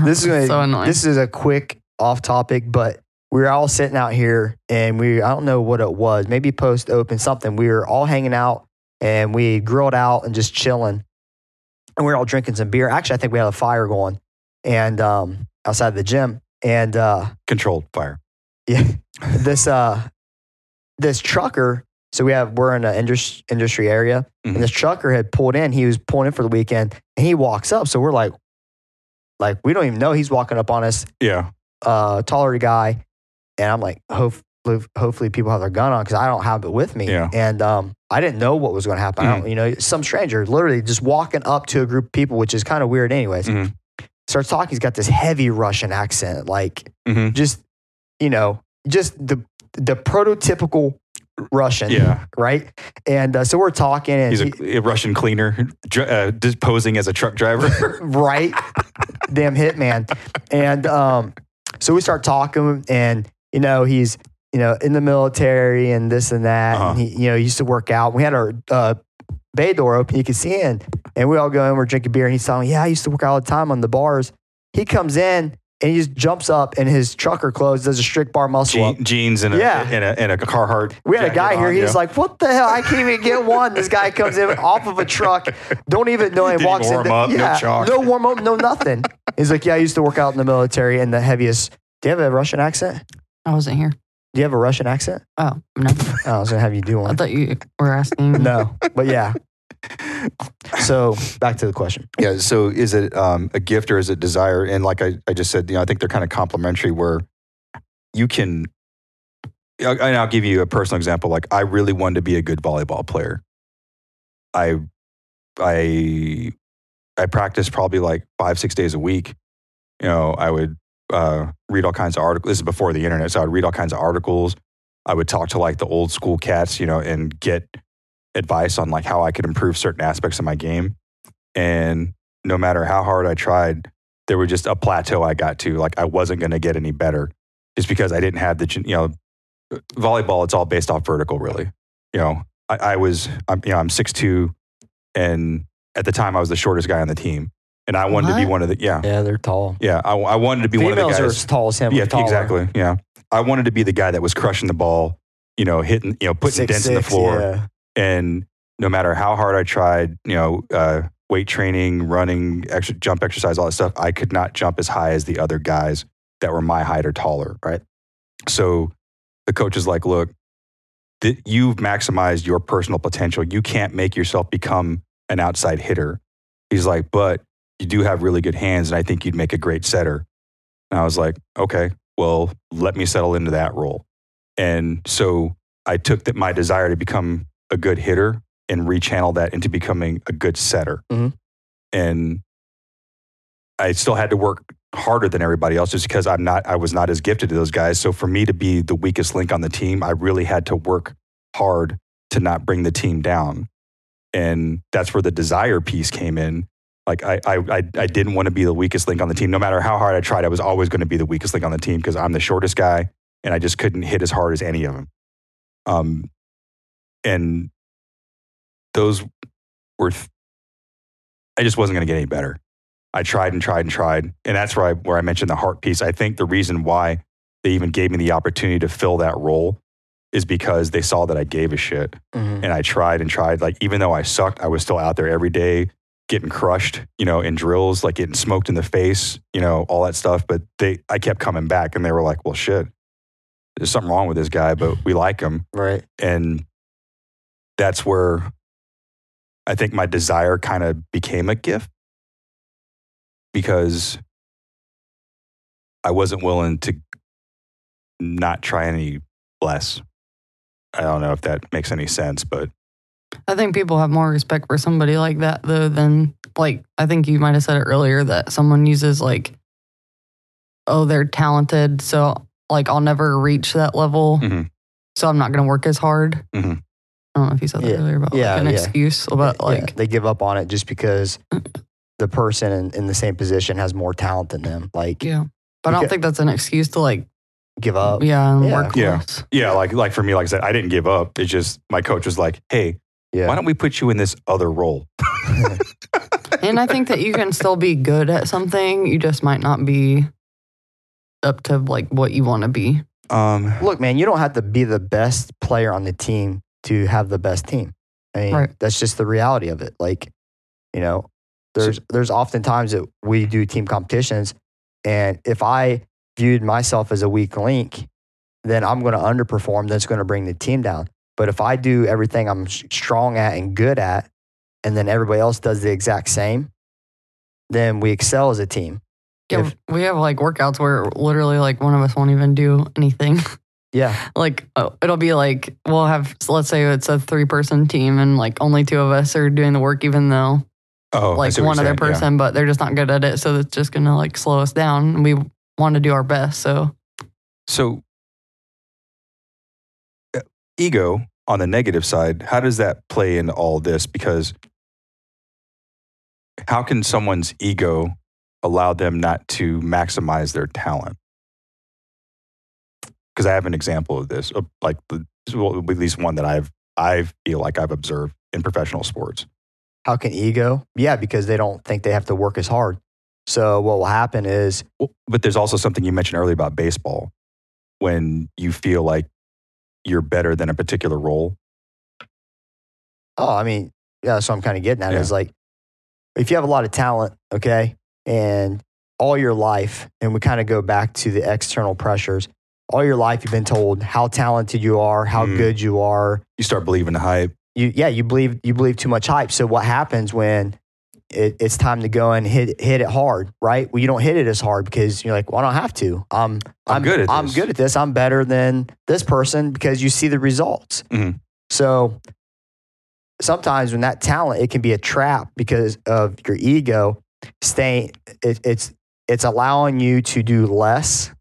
this is gonna, so annoying. this is a quick off topic, but we were all sitting out here and we I don't know what it was, maybe post open something. We were all hanging out and we grilled out and just chilling. And we were all drinking some beer. Actually, I think we had a fire going and um outside of the gym. And uh Controlled fire. yeah, this uh this trucker, so we have we're in an indus- industry area Mhm. and this trucker had pulled in. He was pulling in for the weekend and he walks up. So we're like like we don't even know he's walking up on us Yeah. Uh, taller guy, and I'm like, hopefully, hopefully people have their gun on because I don't have it with me. Yeah. And um, I didn't know what was going to happen. I don't, you know, some stranger literally just walking up to a group of people, which is kind of weird, anyways. Mhm. Starts talking. He's got this heavy Russian accent, like hmm just you know, just the the prototypical Russian. Yeah. Right. And uh, so we're talking, and He's he- a, a Russian cleaner uh, posing as a truck driver. right? Damn hitman. And um, so we start talking, and you know he's you know in the military and this and that. Uh-huh. And he you know he used to work out. We had our uh, bay door open, you could see in, and we all go in. We're drinking beer, and he's telling me, "Yeah, I used to work out all the time on the bars." He comes in and he just jumps up in his trucker clothes, does a strict bar muscle up. Jeans and a, Yeah. and a, and a Carhartt. We had a guy here. on, He's yeah. like, "What the hell? I can't even get one." This guy comes in off of a truck, don't even know, and Didn't walks warm in. up, no yeah, chalk. no warm up, no nothing. He's like, "Yeah, I used to work out in the military and the heaviest." Do you have a Russian accent? I wasn't here. Do you have a Russian accent? Oh no, Oh, I was gonna have you do one. I thought you were asking. No, but yeah. So back to the question. Yeah. So is it um, a gift or is it desire? And like I, I just said, you know, I think they're kind of complementary where you can, and I'll give you a personal example. Like I really wanted to be a good volleyball player. I, I, I practiced probably like five, six days a week. You know, I would uh, read all kinds of articles. This is before the internet. So I would read all kinds of articles. I would talk to like the old school cats, you know, and get advice on like how I could improve certain aspects of my game. And no matter how hard I tried, there was just a plateau I got to. Like I wasn't going to get any better just because I didn't have the, you know, volleyball, it's all based off vertical, really. You know, I, I was, I'm, you know, I'm 6'2, and at the time I was the shortest guy on the team. And I wanted to be one of the, yeah, Yeah, they're tall. yeah, I, I wanted to be one of Females the are guys. as tall as him. yeah, taller. exactly. Yeah. I wanted to be the guy that was crushing the ball, you know, hitting, you know, putting Six, dents in the floor yeah. And no matter how hard I tried, you know, uh, weight training, running, extra, jump exercise, all that stuff, I could not jump as high as the other guys that were my height or taller, right? So the coach is like, look, th- you've maximized your personal potential. You can't make yourself become an outside hitter. He's like, but you do have really good hands, and I think you'd make a great setter. And I was like, okay, well, let me settle into that role. And so I took that my desire to become a good hitter and rechannel that into becoming a good setter. Mhm. And I still had to work harder than everybody else just because I'm not I was not as gifted to those guys. So for me to be the weakest link on the team, I really had to work hard to not bring the team down. And that's where the desire piece came in. Like I I I, I didn't want to be the weakest link on the team. No matter how hard I tried, I was always going to be the weakest link on the team because I'm the shortest guy and I just couldn't hit as hard as any of them. Um, and those were, th- I just wasn't going to get any better. I tried and tried and tried, and that's where I where I mentioned the heart piece. I think the reason why they even gave me the opportunity to fill that role is because they saw that I gave a shit Mhm. and I tried and tried. Like even though I sucked, I was still out there every day getting crushed, you know, in drills, like getting smoked in the face, you know, all that stuff. But they, I kept coming back, and they were like, "Well, shit, there's something wrong with this guy, but we like him." Right. And that's where I think my desire kind of became a gift because I wasn't willing to not try any less. I don't know if that makes any sense, but I think people have more respect for somebody like that though than like I think you might have said it earlier that someone uses like oh they're talented so like I'll never reach that level Mhm. so I'm not going to work as hard. Mhm. I don't know if you said that Yeah. earlier about Yeah, like an yeah. excuse about Yeah, like they give up on it just because the person in, in the same position has more talent than them. Like yeah. But I don't Okay. think that's an excuse to like give up. yeah and Yeah. work Yeah. less. yeah, like like for me, like I said, I didn't give up. It's just my coach was like, "Hey, Yeah. why don't we put you in this other role?" And I think that you can still be good at something. You just might not be up to like what you want to be. Um, Look, man, you don't have to be the best player on the team to have the best team. I mean, Right. that's just the reality of it. Like, you know, there's there's often times that we do team competitions, and if I viewed myself as a weak link, then I'm going to underperform. That's going to bring the team down. But if I do everything I'm strong at and good at, and then everybody else does the exact same, then we excel as a team. Yeah, If- we have like workouts where literally like one of us won't even do anything. Yeah, like oh, it'll be like we'll have let's say it's a three person team and like only two of us are doing the work even though oh, like one other saying, yeah. person but they're just not good at it so it's just gonna like slow us down we want to do our best so So, uh, ego on the negative side, how does that play into all this? Because how can someone's ego allow them not to maximize their talent? Because I have an example of this, like the, well, at least one that I've I feel like I've observed in professional sports. How can ego? Yeah, because they don't think they have to work as hard. So what will happen is, Well, but there's also something you mentioned earlier about baseball, when you feel like you're better than a particular role. oh, I mean, yeah, what I'm kind of getting at Yeah. is like, if you have a lot of talent, okay, and all your life, and we kind of go back to the external pressures, all your life you've been told how talented you are, how Mm. good you are. You start believing the hype. You, yeah, you believe you believe too much hype. So what happens when it, it's time to go and hit hit it hard, right? Well, you don't hit it as hard because you're like, well, I don't have to. I'm I'm good at I'm this. good at this. I'm better than this person because you see the results. Mhm. So sometimes when that talent, it can be a trap because of your ego staying. It, it's it's allowing you to do less,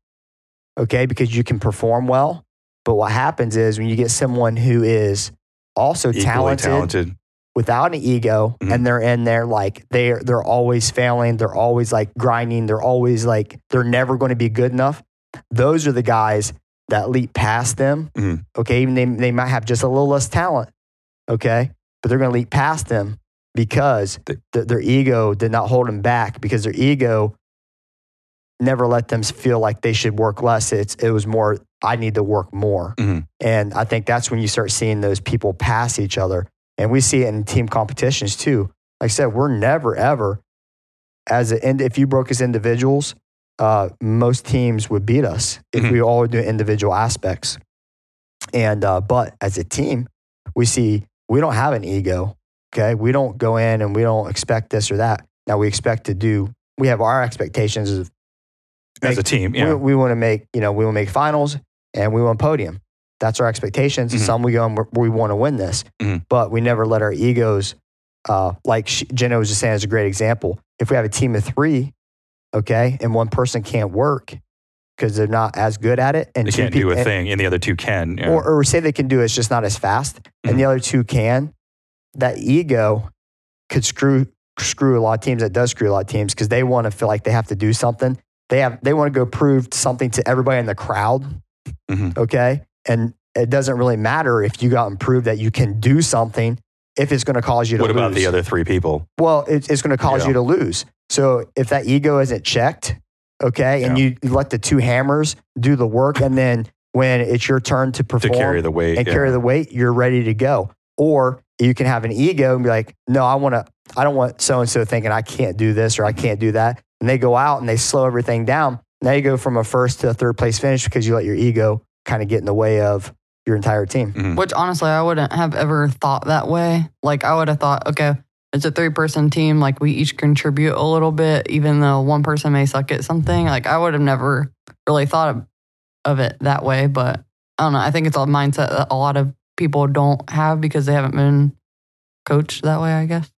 okay, because you can perform well. But what happens is when you get someone who is also Equally talented, talented. without an ego Mhm. and they're in there like they're they're always failing they're always like grinding they're always like they're never going to be good enough those are the guys that leap past them Mhm. okay even they, they might have just a little less talent okay but they're going to leap past them because th- their ego did not hold them back because their ego never let them feel like they should work less it's it was more i need to work more Mhm. and I think that's when you start seeing those people pass each other. And we see it in team competitions too. Like I said, we're never, ever, as a, and if you broke as individuals, uh, most teams would beat us if Mhm. we all do individual aspects. And, uh, but as a team, we see we don't have an ego. Okay. We don't go in and we don't expect this or that. Now we expect to do, we have our expectations of as a team. Yeah. we, we want to make, you know, we want to make finals and we want podium. That's our expectations. Mhm. Some we go and we're- want to win this, Mhm. but we never let our egos, uh, like she, Jenna was just saying, is a great example. If we have a team of three, okay, and one person can't work because they're not as good at it, and they can't do a and- thing, and the other two can. Yeah. or, or say they can do it, it's just not as fast, and Mhm. the other two can. That ego could screw screw a lot of teams. That does screw a lot of teams because they want to feel like they have to do something. They have they want to go prove something to everybody in the crowd. Mhm. Okay, and it doesn't really matter if you got and prove that you can do something if it's going to cause you to what lose. about the other three people? Well, it, it's going to cause Yeah. you to lose. So if that ego isn't checked, okay, and you let the two hammers do the work, and then when it's your turn to perform To carry the weight. and yeah. carry the weight, you're ready to go. Or you can have an ego and be like, no, I want to, I don't want so and so thinking I can't do this or I can't do that. And they go out and they slow everything down. Now you go from a first to a third place finish because you let your ego kind of get in the way of your entire team. Mhm. Which honestly, I wouldn't have ever thought that way. Like, I would have thought, okay, it's a three person team. Like, we each contribute a little bit, even though one person may suck at something. Like, I would have never really thought of, of it that way. But I don't know. I think it's a mindset that a lot of people don't have because they haven't been coached that way, I guess.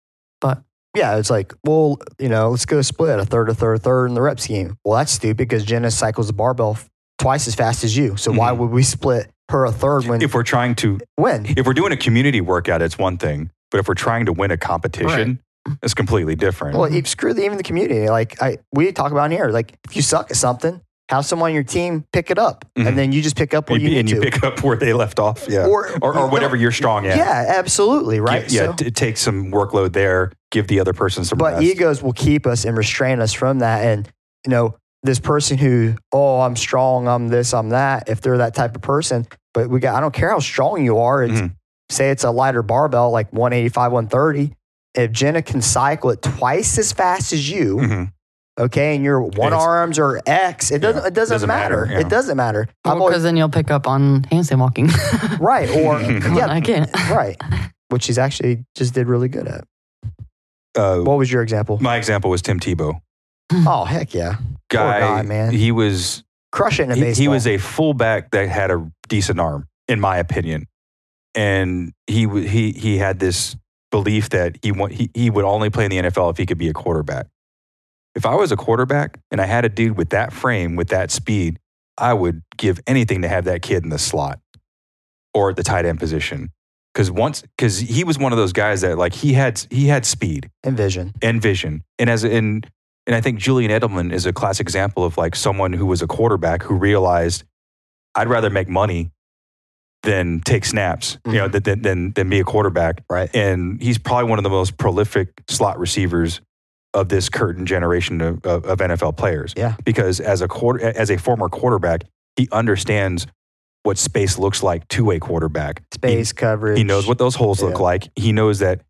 But Yeah, it's like, well, you know, let's go split a third, a third, a third in the rep scheme. Well, that's stupid because Jenna cycles the barbell f- twice as fast as you. So why Mhm. would we split her a third when If we're trying to, win, if we're doing a community workout, it's one thing. But if we're trying to win a competition, it's completely different. Well, screw the, even the community. Like I, we talk about in here. Like if you suck at something, have someone on your team pick it up, Mhm. and then you just pick up where you you, and you to. pick up where they left off. Yeah. Or- or, or whatever you're strong at. yeah, absolutely, right. Yeah. So- take some workload there, give the other person some but rest. egos will keep us and restrain us from that. And you know, this person who, oh, I'm strong, I'm this, I'm that. If they're that type of person, but we got, I don't care how strong you are. It's Mhm. say it's a lighter barbell, like 185, 130. If Jenna can cycle it twice as fast as you, Mhm. Okay, and your one It's- arms or X, it doesn't, Yeah, it doesn't, doesn't matter. matter, yeah. It doesn't matter. Because always, then you'll pick up on handstand walking. right. Or, yeah, on, I can't. right. Which he's actually just did really good at. Uh, What was your example? my example was Tim Tebow. Oh, heck yeah. Guy, guy, man. He was crushing it in a he, baseball. he was a fullback that had a decent arm, in my opinion, and he he he had this belief that he want, he he would only play in the NFL if he could be a quarterback. If I was a quarterback and I had a dude with that frame, with that speed, I would give anything to have that kid in the slot or at the tight end position. Because once, because he was one of those guys that like he had he had speed and vision. and vision. And as in, and I think Julian Edelman is a classic example of like someone who was a quarterback who realized I'd rather make money than take snaps, you mm-hmm. know, than, than than be a quarterback. Right. And he's probably one of the most prolific slot receivers of this current generation of, of, of NFL players. Yeah. Because as a quarter, as a former quarterback, he understands what space looks like to a quarterback. He- Space coverage. he knows what those holes look like. He knows that,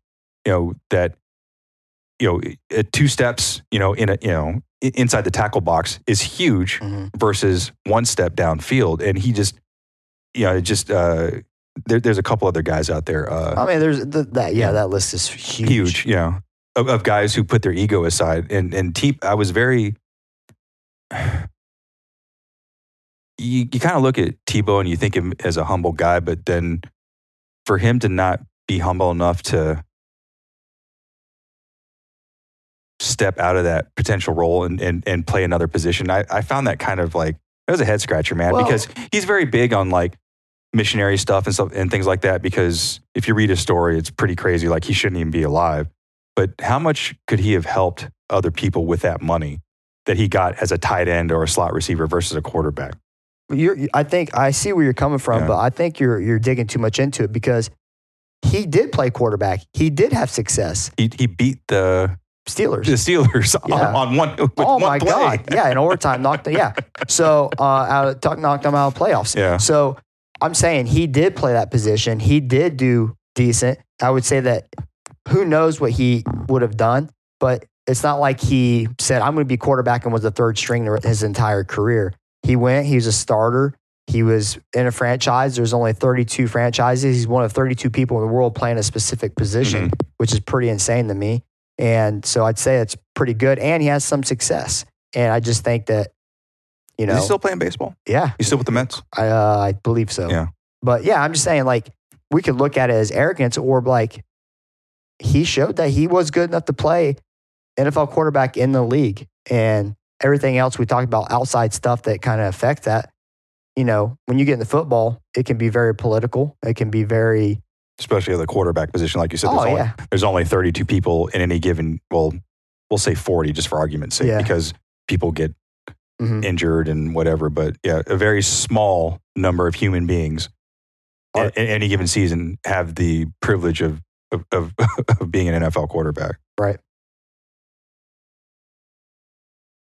you know, that, you know, uh, two steps, you know, in a, you know, inside the tackle box is huge Mhm. versus one step downfield. And he just, you know, it just, uh, there, there's a couple other guys out there, uh, I mean, there's the, that. Yeah, Yeah. that list is huge. huge, know, of, of guys who put their ego aside. And, and T, I was very, you, you kind of look at Tebow and you think him as a humble guy, but then for him to not be humble enough to step out of that potential role and, and, and play another position, I, I found that kind of like, that was a head scratcher, man, Well- because he's very big on like missionary stuff and stuff and things like that. Because if you read his story, it's pretty crazy. Like he shouldn't even be alive. But how much could he have helped other people with that money that he got as a tight end or a slot receiver versus a quarterback? You're, I think I see where you're coming from, Yeah. but I think you're you're digging too much into it because he did play quarterback. He did have success. He, he beat the, Steelers. the Steelers Yeah. on, on one. Oh my play. god! Yeah, in overtime, knocked. Yeah. So uh, out of, knocked them out of playoffs. Yeah. So I'm saying he did play that position. He did do decent. I would say that who knows what he would have done, but it's not like he said, I'm going to be quarterback and was the third string his entire career. He went, he was a starter. He was in a franchise. There's only 32 franchises. He's one of 32 people in the world playing a specific position, which is pretty insane to me. And so I'd say it's pretty good. And he has some success. And I just think that, you know, Is he still playing baseball? yeah, He's still with the Mets? I, uh, I believe so. Yeah. But yeah, I'm just saying, like, we could look at it as arrogance or like he showed that he was good enough to play NFL quarterback in the league and everything else we talked about outside stuff that kind of affect that. You know, when you get into football, it can be very political. It can be very, Especially at the quarterback position. Like you said, oh, there's, only, yeah. there's only 32 people in any given, well, we'll say 40 just for argument's sake, Yeah. because people get Mhm. injured and whatever. But yeah, a very small number of human beings in any given season have the privilege of, of, of, of being an NFL quarterback. Right.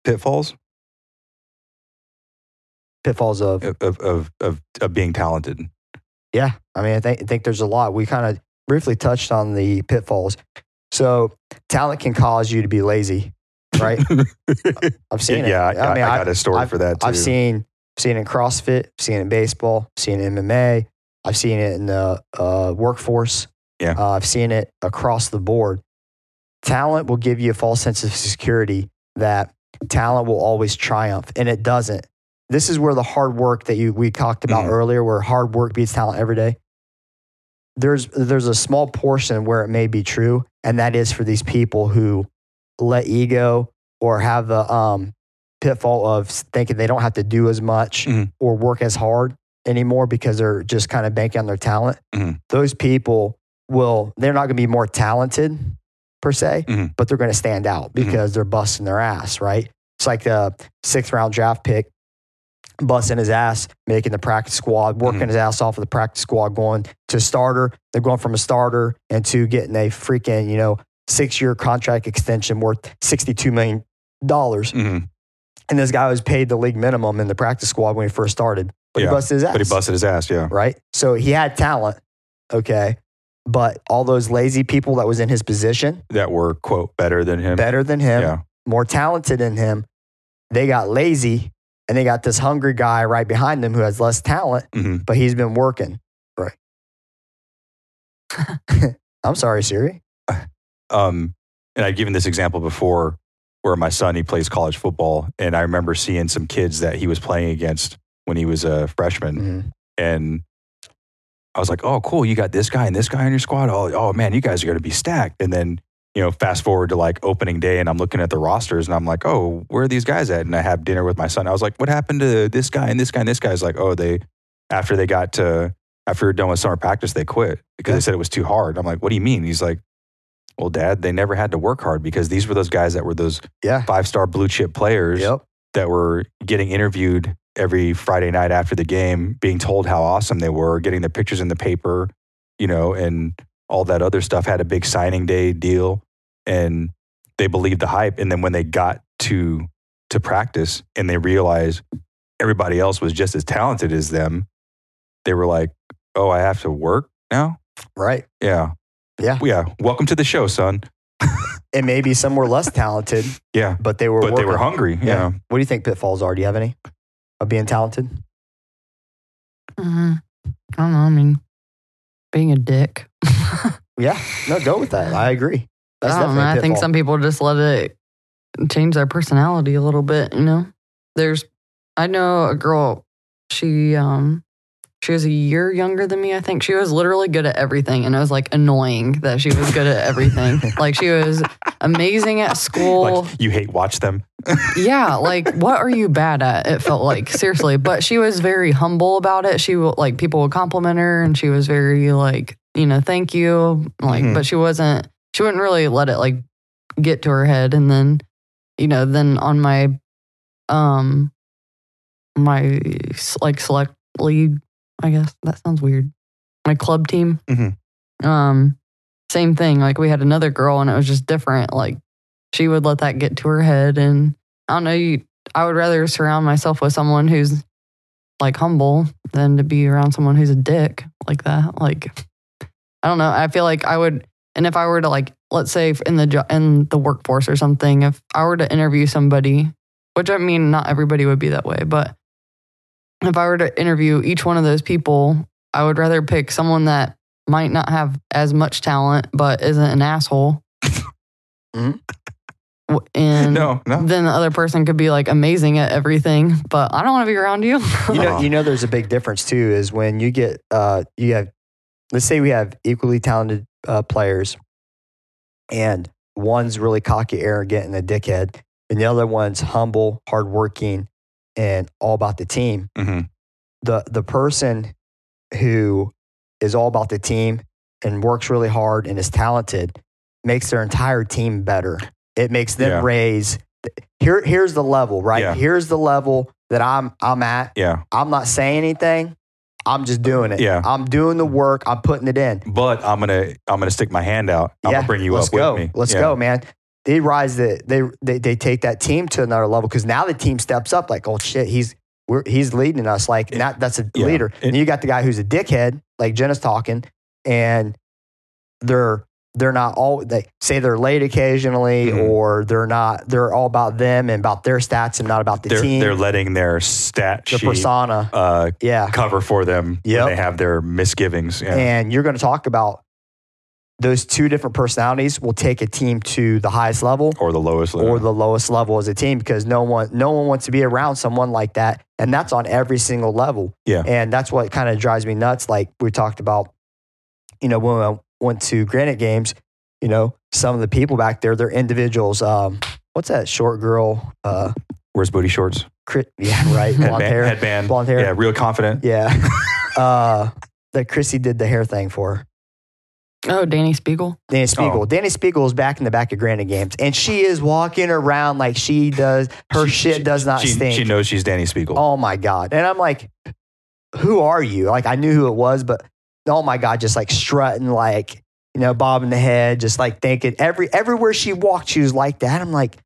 Pitfalls pitfalls of, of, of, of, of, being talented. Yeah, I mean, I think, I think there's a lot. We kind of briefly touched on the pitfalls. So talent can cause you to be lazy, right? I've seen yeah, it. I, I, mean, I I- got a story I've- for that too. I've seen seen it in CrossFit, seen it in baseball, seen it in MMA. I've seen it in the uh, workforce. Yeah. Uh, I've seen it across the board. Talent will give you a false sense of security that talent will always triumph, and it doesn't. This is where the hard work that you we talked about Mhm. earlier, where hard work beats talent every day. There's there's a small portion where it may be true, and that is for these people who let ego or have the um, pitfall of thinking they don't have to do as much Mhm. or work as hard anymore because they're just kind of banking on their talent. Mhm. Those people will, they're not going to be more talented per se, Mhm. but they're going to stand out because they're busting their ass, right? It's like a sixth round draft pick busting his ass, making the practice squad, working Mhm. his ass off of the practice squad, going to starter. They're going from a starter into getting a freaking, you know, six year contract extension worth $62 million. Mhm. And this guy was paid the league minimum in the practice squad when he first started. But Yeah, he busted his ass. But he busted his ass. Yeah. Right? So he had talent. Okay. But all those lazy people that was in his position, That were quote better than him. better than him, Yeah. more talented than him, they got lazy and they got this hungry guy right behind them who has less talent, hmm but he's been working. Right. I'm sorry, Siri. Um, and I've given this example before where my son, he plays college football. And I remember seeing some kids that he was playing against when he was a freshman. Mhm. And I was like, oh, cool. You got this guy and this guy on your squad. Oh, oh man, you guys are going to be stacked. And then, you know, fast forward to like opening day and I'm looking at the rosters and I'm like, oh, where are these guys at? And I have dinner with my son. I was like, what happened to this guy and this guy and this guy? Is like, oh, they, after they got to, after we are done with summer practice, they quit because they said it was too hard. I'm like, what do you mean? He's like, well, dad, they never had to work hard because these were those guys that were those Yeah. five star blue chip players Yep. that were getting interviewed every Friday night after the game, being told how awesome they were, getting the pictures in the paper, you know, and all that other stuff. Had a big signing day deal, and they believed the hype. And then when they got to to practice and they realized everybody else was just as talented as them, they were like, "Oh, I have to work now." Right. Yeah, Yeah. yeah. Welcome to the show, son. And maybe some were less talented, Yeah, but they were but they were working. hungry. Yeah. What do you think pitfalls are? Do you have any of being talented? Mm-hmm. I don't know. I mean, being a dick. Yeah. No, go with that. I agree. That's I don't know. I think some people just let it change their personality a little bit. You know, there's. I know a girl. She um, she was a year younger than me. I think she was literally good at everything, and it was like annoying that she was good at everything. like she was amazing at school. Like you hate watch them. yeah, like what are you bad at? It felt like seriously, but she was very humble about it. She like people would compliment her, and she was very like you know thank you, like Mhm. but she wasn't. She wouldn't really let it like get to her head, and then you know then on my um my like select league, I guess that sounds weird. My club team, Mhm. um, same thing. Like we had another girl, and it was just different. Like she would let that get to her head and i don't know you i would rather surround myself with someone who's like humble than to be around someone who's a dick like that like i don't know i feel like i would and if i were to like let's say in the in the workforce or something if i were to interview somebody which i mean not everybody would be that way but if i were to interview each one of those people i would rather pick someone that might not have as much talent but isn't an asshole Mhm. And No, no. then the other person could be like amazing at everything, but I don't want to be around you. you know, you know, there's a big difference too. Is when you get, uh, you have, let's say we have equally talented uh, players, and one's really cocky, arrogant, and a dickhead, and the other one's humble, hardworking, and all about the team. hmm The the person who is all about the team and works really hard and is talented makes their entire team better. It makes them Yeah. raise. Here, here's the level, right? Yeah. Here's the level that I'm I'm at. Yeah. I'm not saying anything. I'm just doing it. Yeah. I'm doing the work. I'm putting it in. But I'm gonna I'm gonna stick my hand out. I'm yeah. gonna bring you Let's up go. with me. Let's Yeah. go, man. They rise the they, they they take that team to another level because now the team steps up. Like, oh shit, he's we're, he's leading us. Like that that's a Yeah. leader. It- and you got the guy who's a dickhead, like Jenna's talking, and they're they're not all they say they're late occasionally Mhm. or they're not they're all about them and about their stats and not about the They're team they're letting their stat their sheet persona uh, yeah cover for them Yeah, they have their misgivings. Yeah. and you're going to talk about those two different personalities will take a team to the highest level or the lowest level. or the lowest level as a team because no one no one wants to be around someone like that and that's on every single level Yeah. and that's what kind of drives me nuts like we talked about you know when I went to granite games you know some of the people back there they're individuals um what's that short girl uh Wears booty shorts, yeah right blonde headband, hair headband. blonde hair Yeah, real confident. yeah uh that chrissy did the hair thing for Oh, Dani Speegle. Dani oh. Speegle. Oh. Dani Speegle is back in the back of Granite Games, and she is walking around like she does. Her She- shit she- does not she, stink. She knows she's Dani Speegle. Oh my god! And I'm like, who are you? Like I knew who it was, but oh my god, just like strutting, like you know, bobbing the head, just like thinking every everywhere she walked, she was like that. I'm like,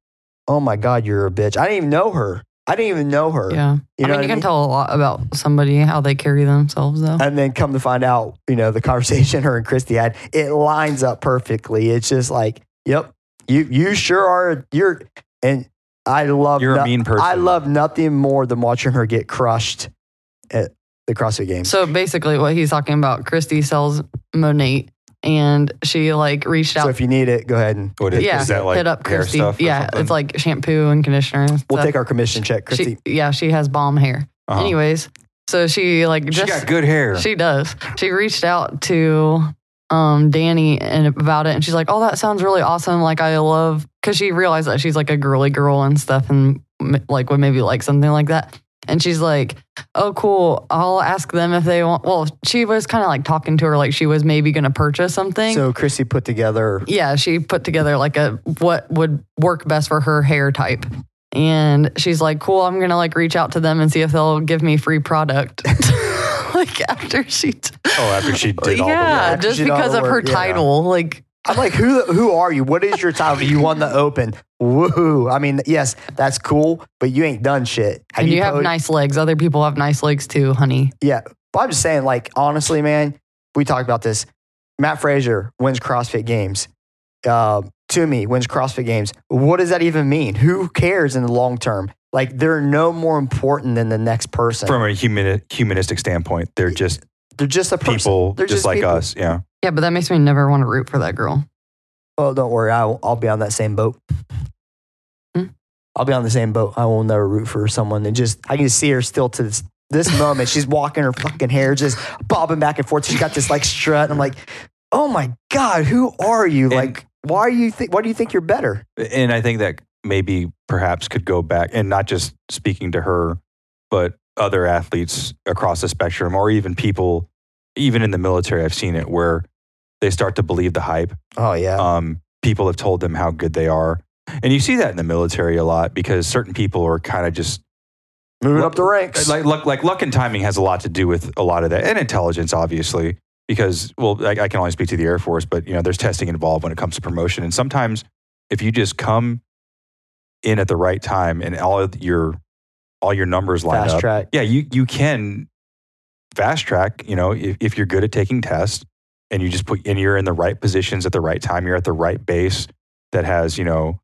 oh my god, you're a bitch. I didn't even know her. I didn't even know her. Yeah. You I know mean, what you can tell a lot about somebody how they carry themselves, though. And then come to find out, you know, the conversation her and Christy had, it lines up perfectly. It's just like, yep, you you sure are. You're and I love You're a mean person. I love nothing more than watching her get crushed at the CrossFit Games. So basically, what he's talking about, Christy sells Monat, and she like reached out. So if you need it, go ahead and What is, yeah, is that like hit up hair Christy. stuff? Yeah, something? it's like shampoo and conditioner. And we'll take our commission check, Christy. She, yeah, she has bomb hair. Uh-huh. Anyways, so she like she just got good hair. She does. She reached out to um, Dani and about it, and she's like, "Oh, that sounds really awesome. Like, I love because she realized that she's like a girly girl and stuff, and like would maybe like something like that." And she's like, "Oh, cool. I'll ask them if they want." Well, she was kind of like talking to her like she was maybe going to purchase something. so Christy put together. yeah, she put together like a what would work best for her hair type. And she's like, "Cool, I'm gonna like reach out to them and see if they'll give me free product." like after she, t- oh, after she did all the yeah, work. just She did all because the of her yeah. title. Like, I'm like, who who are you? What is your title? You won the Open. Woohoo! I mean, yes, that's cool, but you ain't done shit. and you, have po- nice legs. Other people have nice legs too, honey. Yeah, but I'm just saying, like, honestly, man, we talked about this. Mat Fraser wins CrossFit Games. Uh, me, wins CrossFit Games. What does that even mean? Who cares in the long term? Like, they're no more important than the next person. From a human, humanistic standpoint, they're just they're just a person. people, They're just, like people. us. Yeah. Yeah, but that makes me never want to root for that girl. Oh, don't worry. I'll, I'll be on that same boat. Hmm? I'll be on the same boat. I will never root for someone. And just, I can see her still to this, this moment. She's walking her fucking hair, just bobbing back and forth. She's got this like strut. I'm like, oh my God, who are you? And- like, why are you think, why do you think you're better? And I think that maybe perhaps could go back and not just speaking to her, but other athletes across the spectrum or even people, even in the military, I've seen it where they start to believe the hype. Oh, yeah. Um, people have told them how good they are. And you see that in the military a lot because certain people are kind of just Moving up the ranks. like luck, like luck and timing has a lot to do with a lot of that, and intelligence, obviously. Because well, I, I can only speak to the Air Force, but you know, there's testing involved when it comes to promotion, and sometimes if you just come in at the right time and all of your all your numbers line Fast up, track. yeah, you you can fast track. You know, if, if you're good at taking tests and you just put and you're in the right positions at the right time, you're at the right base that has you know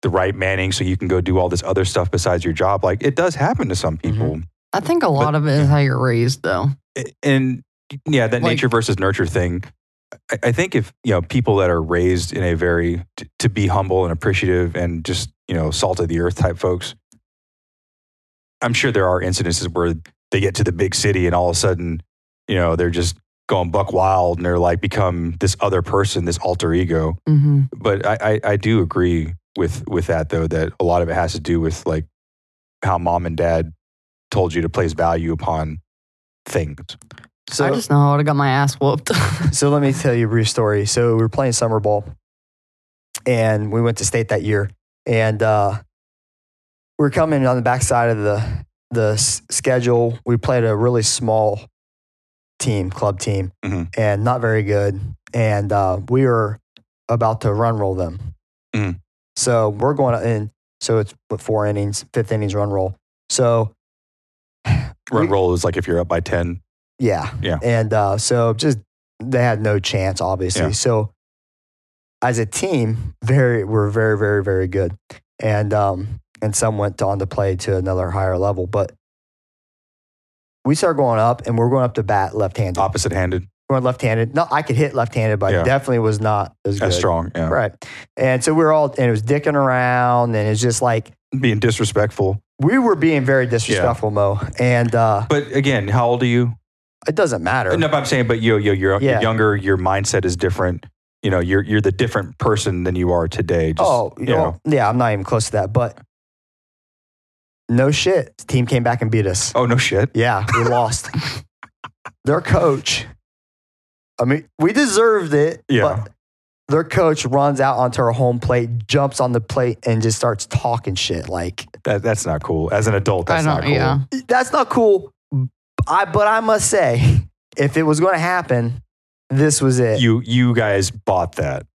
the right manning, so you can go do all this other stuff besides your job. Like it does happen to some mm-hmm. people, I think a lot of it is how you're raised, though. and yeah, that Like- nature versus nurture thing. I, I think if you know people that are raised in a very t- to be humble and appreciative and just you know salt of the earth type folks, I'm sure there are incidences where they get to the big city and all of a sudden, you know, they're just going buck wild and they're like become this other person, this alter ego. hmm But I, I, I do agree with with that though that a lot of it has to do with like how mom and dad told you to place value upon things. So, I just know I would have got my ass whooped. so let me tell you a brief story. So we were playing summer ball, and we went to state that year, and uh, we are coming on the backside of the the s- schedule. We played a really small team, club team, Mhm. and not very good. And uh, we were about to run roll them. Mhm. So we're going in. So it's four innings, fifth innings run roll. So Run we- roll is like if you're up by 10. yeah. Yeah. And uh, so just they had no chance, obviously. Yeah. So as a team, very we're very very very good, and um and some went on to play to another higher level, but we started going up, and we're going up to bat left-handed. Opposite handed, Going left-handed. No, I could hit left-handed, but I Yeah. definitely was not as good. as strong. Yeah. Right. And so we were all, and it was dicking around, and it's just like Being disrespectful. we were being very disrespectful, Mo. And uh, But again, how old are you? it doesn't matter. No, but I'm saying, but you, you, you're Yeah. younger. Your mindset is different. You know, you're you're the different person than you are today. Just, oh, you know, yeah, I'm not even close to that. But no shit, the team came back and beat us. oh no shit. Yeah, we lost. Their coach, I mean, we deserved it. Yeah. But their coach runs out onto our home plate, jumps on the plate, and just starts talking shit. Like, That that's not cool. As an adult, that's don't. not cool. Yeah. that's not cool. I, but I must say, if it was going to happen, this was it. You you guys bought that.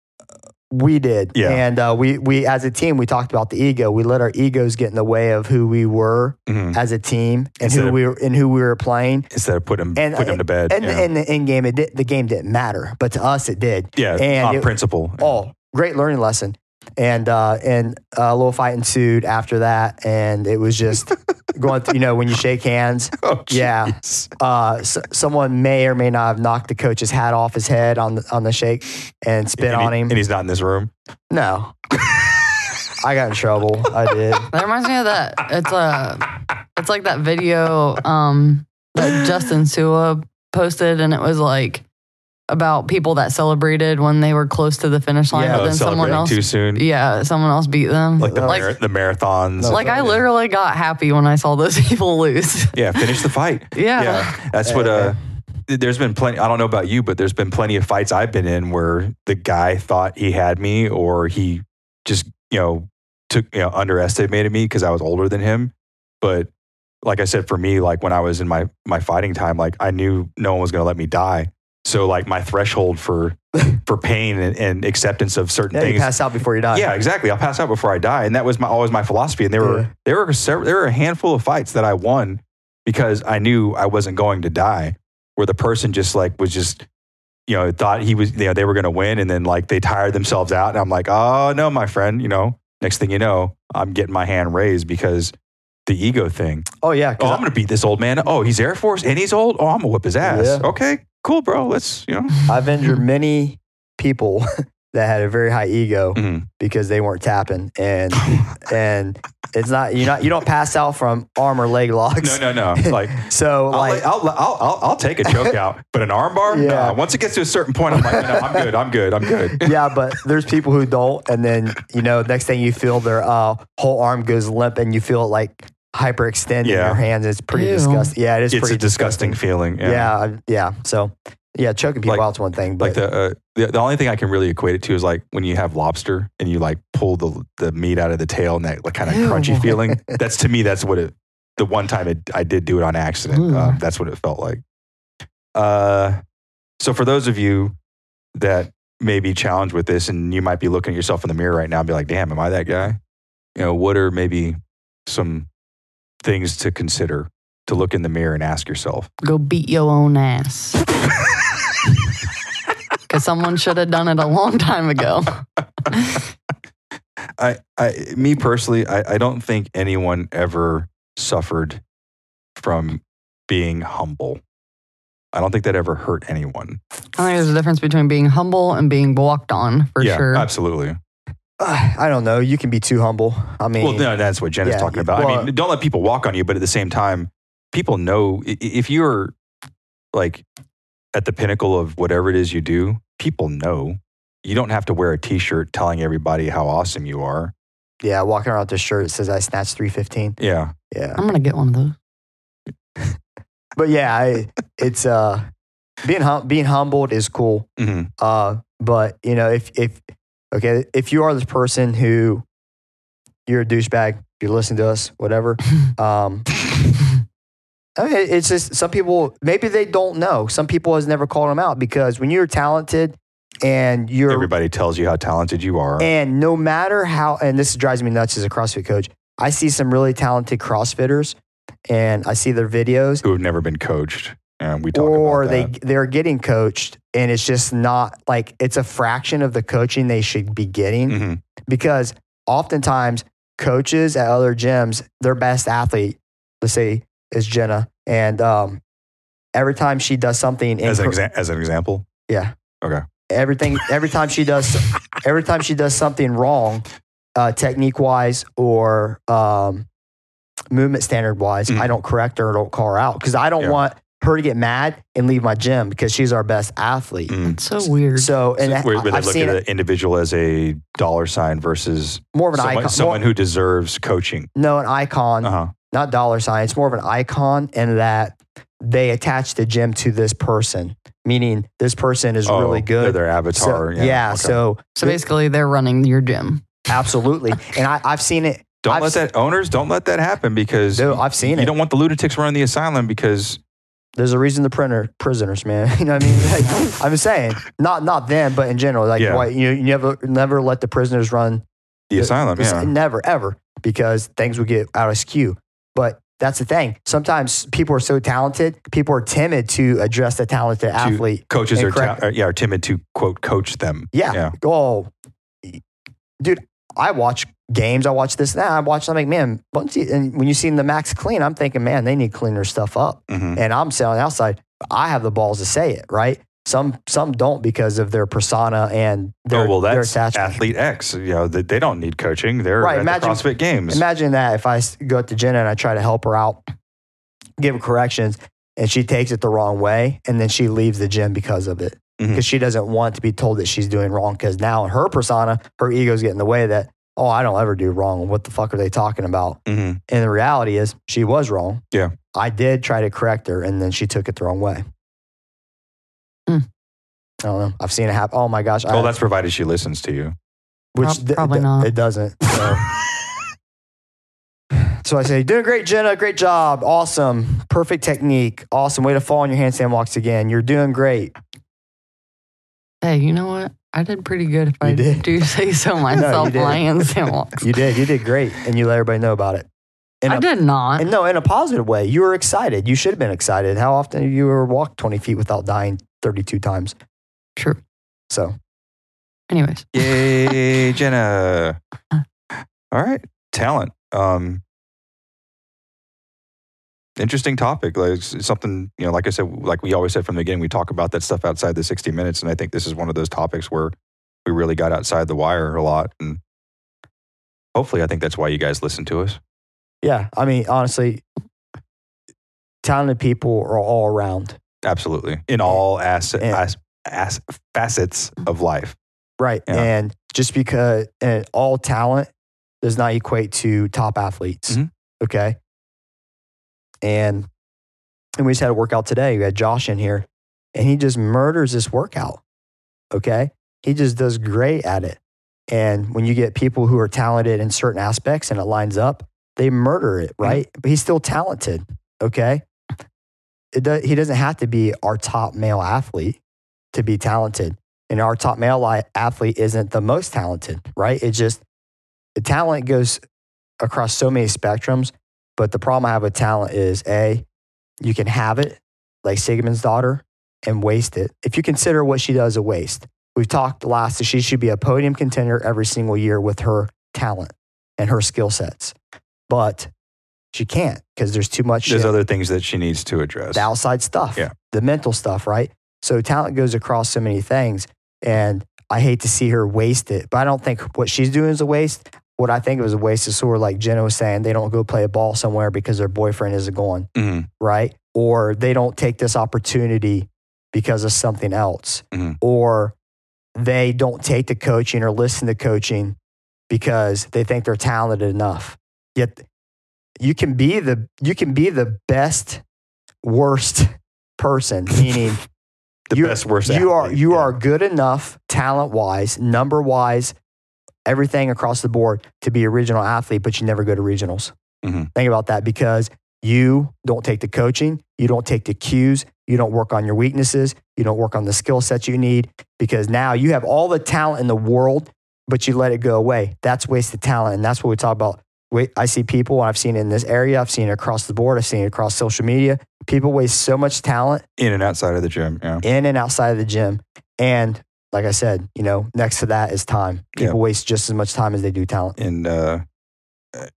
We did. Yeah. And uh, we, we, as a team, we talked about the ego. We let our egos get in the way of who we were Mhm. as a team and Instead who of- we were and who we were playing. Instead of putting And- putting him to bed. And yeah. in the end game, it did, the game didn't matter, but to us, it did. yeah, and on it- principle. Oh, great learning lesson. And uh, and a little fight ensued after that, and it was just going. Through, you know, when you shake hands, Oh, yeah. uh, s- someone may or may not have knocked the coach's hat off his head on the, on the shake and spit and on he- him. and he's not in this room. No. I got in trouble. I did. That reminds me of that. It's a. It's like that video um, that Justin Su'a posted, and it was like about people that celebrated when they were close to the finish line, Yeah, but then someone celebrating else. too soon. Yeah, someone else beat them. Like the like, mar- the marathons. No. like I literally got happy when I saw those people lose. yeah, finish the fight. yeah. Yeah, that's what. Uh, there's been plenty. I don't know about you, but there's been plenty of fights I've been in where the guy thought he had me, or he just you know took you know underestimated me because I was older than him. But like I said, for me, like when I was in my my fighting time, like I knew no one was going to let me die. So like my threshold for for pain and, and acceptance of certain Yeah, you things pass out before you die. yeah, exactly. I'll pass out before I die, and that was my always my philosophy. And there were there were several, there were a handful of fights that I won because I knew I wasn't going to die. Where the person just like was just you know thought he was you know they were going to win, and then like they tired themselves out, and I'm like, oh no, my friend, you know. Next thing you know, I'm getting my hand raised because the ego thing. Oh yeah. Oh, I'm going to beat this old man. Oh, he's Air Force and he's old. Oh, I'm going to whip his ass. Yeah. Okay, cool, bro. Let's you know. I've injured many people that had a very high ego Mhm. because they weren't tapping, and and it's not you not you don't pass out from arm or leg locks. No, no, no. Like So I'll, like I'll, I'll, I'll, I'll take a choke out, but an armbar? Yeah. Nah. Once it gets to a certain point, I'm like, no, I'm good. I'm good. I'm good. yeah, but there's people who don't, and then you know, next thing you feel their uh, whole arm goes limp, and you feel it like hyperextend in Yeah. your hands. It's pretty Ew. disgusting. Yeah, it is It's pretty a disgusting feeling. Yeah. Yeah, yeah. So yeah, choking people Like- out's one thing, but Like the, uh, the the only thing I can really equate it to is like when you have lobster and you like pull the the meat out of the tail and that like kind of crunchy feeling. That's to me. That's what it. The one time it, I did do it on accident. Ooh. Uh, that's what it felt like. Uh, so for those of you that may be challenged with this, and you might be looking at yourself in the mirror right now and be like, "Damn, am I that guy?" You know, what are maybe some things to consider to look in the mirror and ask yourself? Go beat your own ass. Because someone should have done it a long time ago. I, I, me personally, I, I don't think anyone ever suffered from being humble. I don't think that ever hurt anyone. I think there's a difference between being humble and being walked on for yeah, sure. absolutely. Uh, I don't know. You can be too humble. I mean, Well, no, that's what Jen is talking about. I mean, don't let people walk on you, but at the same time, people know i- i- if you're like at the pinnacle of whatever it is you do, people know. You don't have to wear a T-shirt telling everybody how awesome you are. yeah, walking around with this shirt that says I snatched 315. Yeah, Yeah. I'm going to get one of those. But yeah, I, it's uh being hum- being humbled is cool. hmm Uh, but you know, if if okay, if you are this person who you're a douchebag, you're listening to us, whatever. Um, I mean, it's just some people maybe they don't know. Some people has never called them out because when you're talented and you're everybody tells you how talented you are. and no matter how, and this drives me nuts as a CrossFit coach, I see some really talented CrossFitters and I see their videos who have never been coached. And we talk or they that. they're getting coached and it's just not like it's a fraction of the coaching they should be getting Mhm. because oftentimes coaches at other gyms their best athlete let's say is jenna and um, every time she does something as an exa- as an example. yeah Okay. everything every time she does every time she does something wrong uh, technique wise or um, movement standard wise Mhm. i don't correct her or don't call her out because i don't Yeah. want her to get mad and leave my gym because she's our best athlete Mm. So weird. so and So where, where they i've look at an individual as a dollar sign versus more of an someone, icon someone more, who deserves coaching. no an icon Uh huh. not dollar sign it's more of an icon in that they attach the gym to this person meaning this person is really good Oh, Their So- avatar. yeah, yeah. okay. so so basically, they're running your gym. absolutely and I, i've seen it don't I've let that owners don't let that happen because Dude, I've seen you it. You don't want the lunatics running the asylum because there's a reason the printer prisoners, man. You know what I mean? Like, I'm saying not not them, but in general. Like Yeah. why you, you never never let the prisoners run. the asylum. It's- Yeah. Never ever because things would get out of skew. But that's the thing. Sometimes people are so talented, people are timid to address the talented athlete. Coaches are, ta- are- yeah are timid to quote coach them. Yeah. Yeah. Oh, dude, I watch games. I watch this now. I watch. I'm like, man. And when you see the max clean, I'm thinking, man, they need to clean their stuff up. Mhm. and I'm selling outside, I have the balls to say it, right? Some some don't because of their persona and their, oh well, that's athlete X. You know, they, they don't need coaching. They're Right, at imagine- the CrossFit Games. Imagine that if I go up to Jenna and I try to help her out, give her corrections, and she takes it the wrong way, and then she leaves the gym because of it. Because she doesn't want to be told that she's doing wrong. Because now in her persona, her ego's getting in the way that, oh, I don't ever do wrong. What the fuck are they talking about? Mhm. And the reality is, she was wrong. Yeah. I did try to correct her, and then she took it the wrong way. Hmm. I don't know. I've seen it happen. Oh my gosh. I- that's provided she listens to you. which Prob- th- probably th- not. It doesn't. So. so I say, doing great, Jenna. Great job. Awesome. Perfect technique. Awesome. Way to fall on your handstand walks again. You're doing great. Hey, you know what? I did pretty good if I did. do say so myself. did. my handstand walks. You did. You did great, and you let everybody know about it. In I a- did not. And no, in a positive way. You were excited. You should have been excited. How often have you ever walked 20 feet without dying 32 times? True. So Anyways, Yay, Jenna. All right. Talent. Um, interesting topic. Like it's something, you know, like I said, like we always said from the beginning, we talk about that stuff outside the 60 minutes. And I think this is one of those topics where we really got outside the wire a lot. And hopefully, I think that's why you guys listen to us. yeah, I mean, honestly, talented people are all around. Absolutely. In all as- And- as- as- facets of life. Right. Yeah. And just because and all talent does not equate to top athletes. Mhm. Okay. And and we just had a workout today. We had Josh in here and he just murders this workout. Okay. He just does great at it. And when you get people who are talented in certain aspects and it lines up, they murder it, mm-hmm. right? But he's still talented. Okay. Does, he doesn't have to be our top male athlete to be talented and our top male athlete isn't the most talented, right? It just the talent goes across so many spectrums. But the problem I have with talent is a you can have it like Sigmund's daughter and waste it. If you consider what she does a waste, we've talked last that she should be a podium contender every single year with her talent and her skill sets, but she can't because there's too much. There's shit other things that she needs to address. the outside stuff, Yeah. the mental stuff, right? So talent goes across so many things. And I hate to see her waste it, but I don't think what she's doing is a waste. What I think of as a waste is sort of like Jenna was saying, they don't go play a ball somewhere because their boyfriend isn't going, Mhm. right? Or they don't take this opportunity because of something else. Mhm. Or they don't take the coaching or listen to coaching because they think they're talented enough. Yet you can be the you can be the best worst person, meaning The best, worst. you are you yeah. are good enough talent wise, number wise, everything across the board to be a regional athlete, but you never go to regionals. Mhm. Think about that because you don't take the coaching, you don't take the cues, you don't work on your weaknesses, you don't work on the skill sets you need because now you have all the talent in the world, but you let it go away. That's wasted talent. And that's what we talk about I see people, I've seen in this area, I've seen it across the board, I've seen it across social media. People waste so much talent In and outside of the gym. Yeah. in and outside of the gym. And like I said, you know, next to that is time. Yeah. People waste just as much time as they do talent. And uh,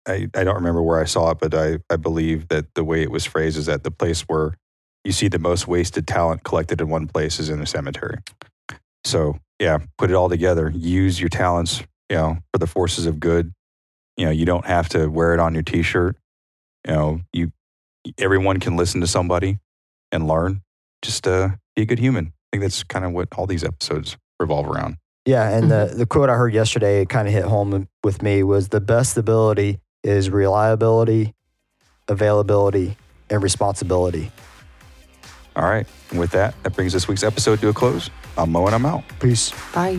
I, I don't remember where I saw it, but I, I believe that the way it was phrased is that the place where you see the most wasted talent collected in one place is in a cemetery. So, yeah, put it all together. Use your talents, you know, for the forces of good. You know, you don't have to wear it on your t-shirt. You know, you everyone can listen to somebody and learn. Just uh, be a good human. I think that's kind of what all these episodes revolve around. Yeah. And Mm-hmm. the, the quote I heard yesterday, it kind of hit home with me was the best ability is reliability, availability, and responsibility. All right. And with that, that brings this week's episode to a close. I'm Mo and I'm out. Peace. Bye.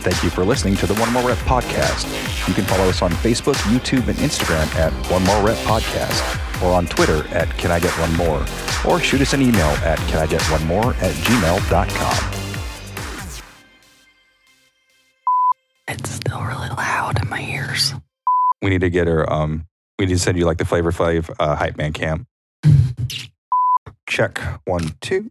Thank you for listening to the One More Rep podcast. You can follow us on Facebook, YouTube, and Instagram at One More Rep Podcast, or on Twitter at Can I Get One More, or shoot us an email at Can I Get One More at gmail.com. It's still really loud in my ears. We need to get her. Um, we need to send you like the Flavor Flav uh, hype man camp. Check one, two.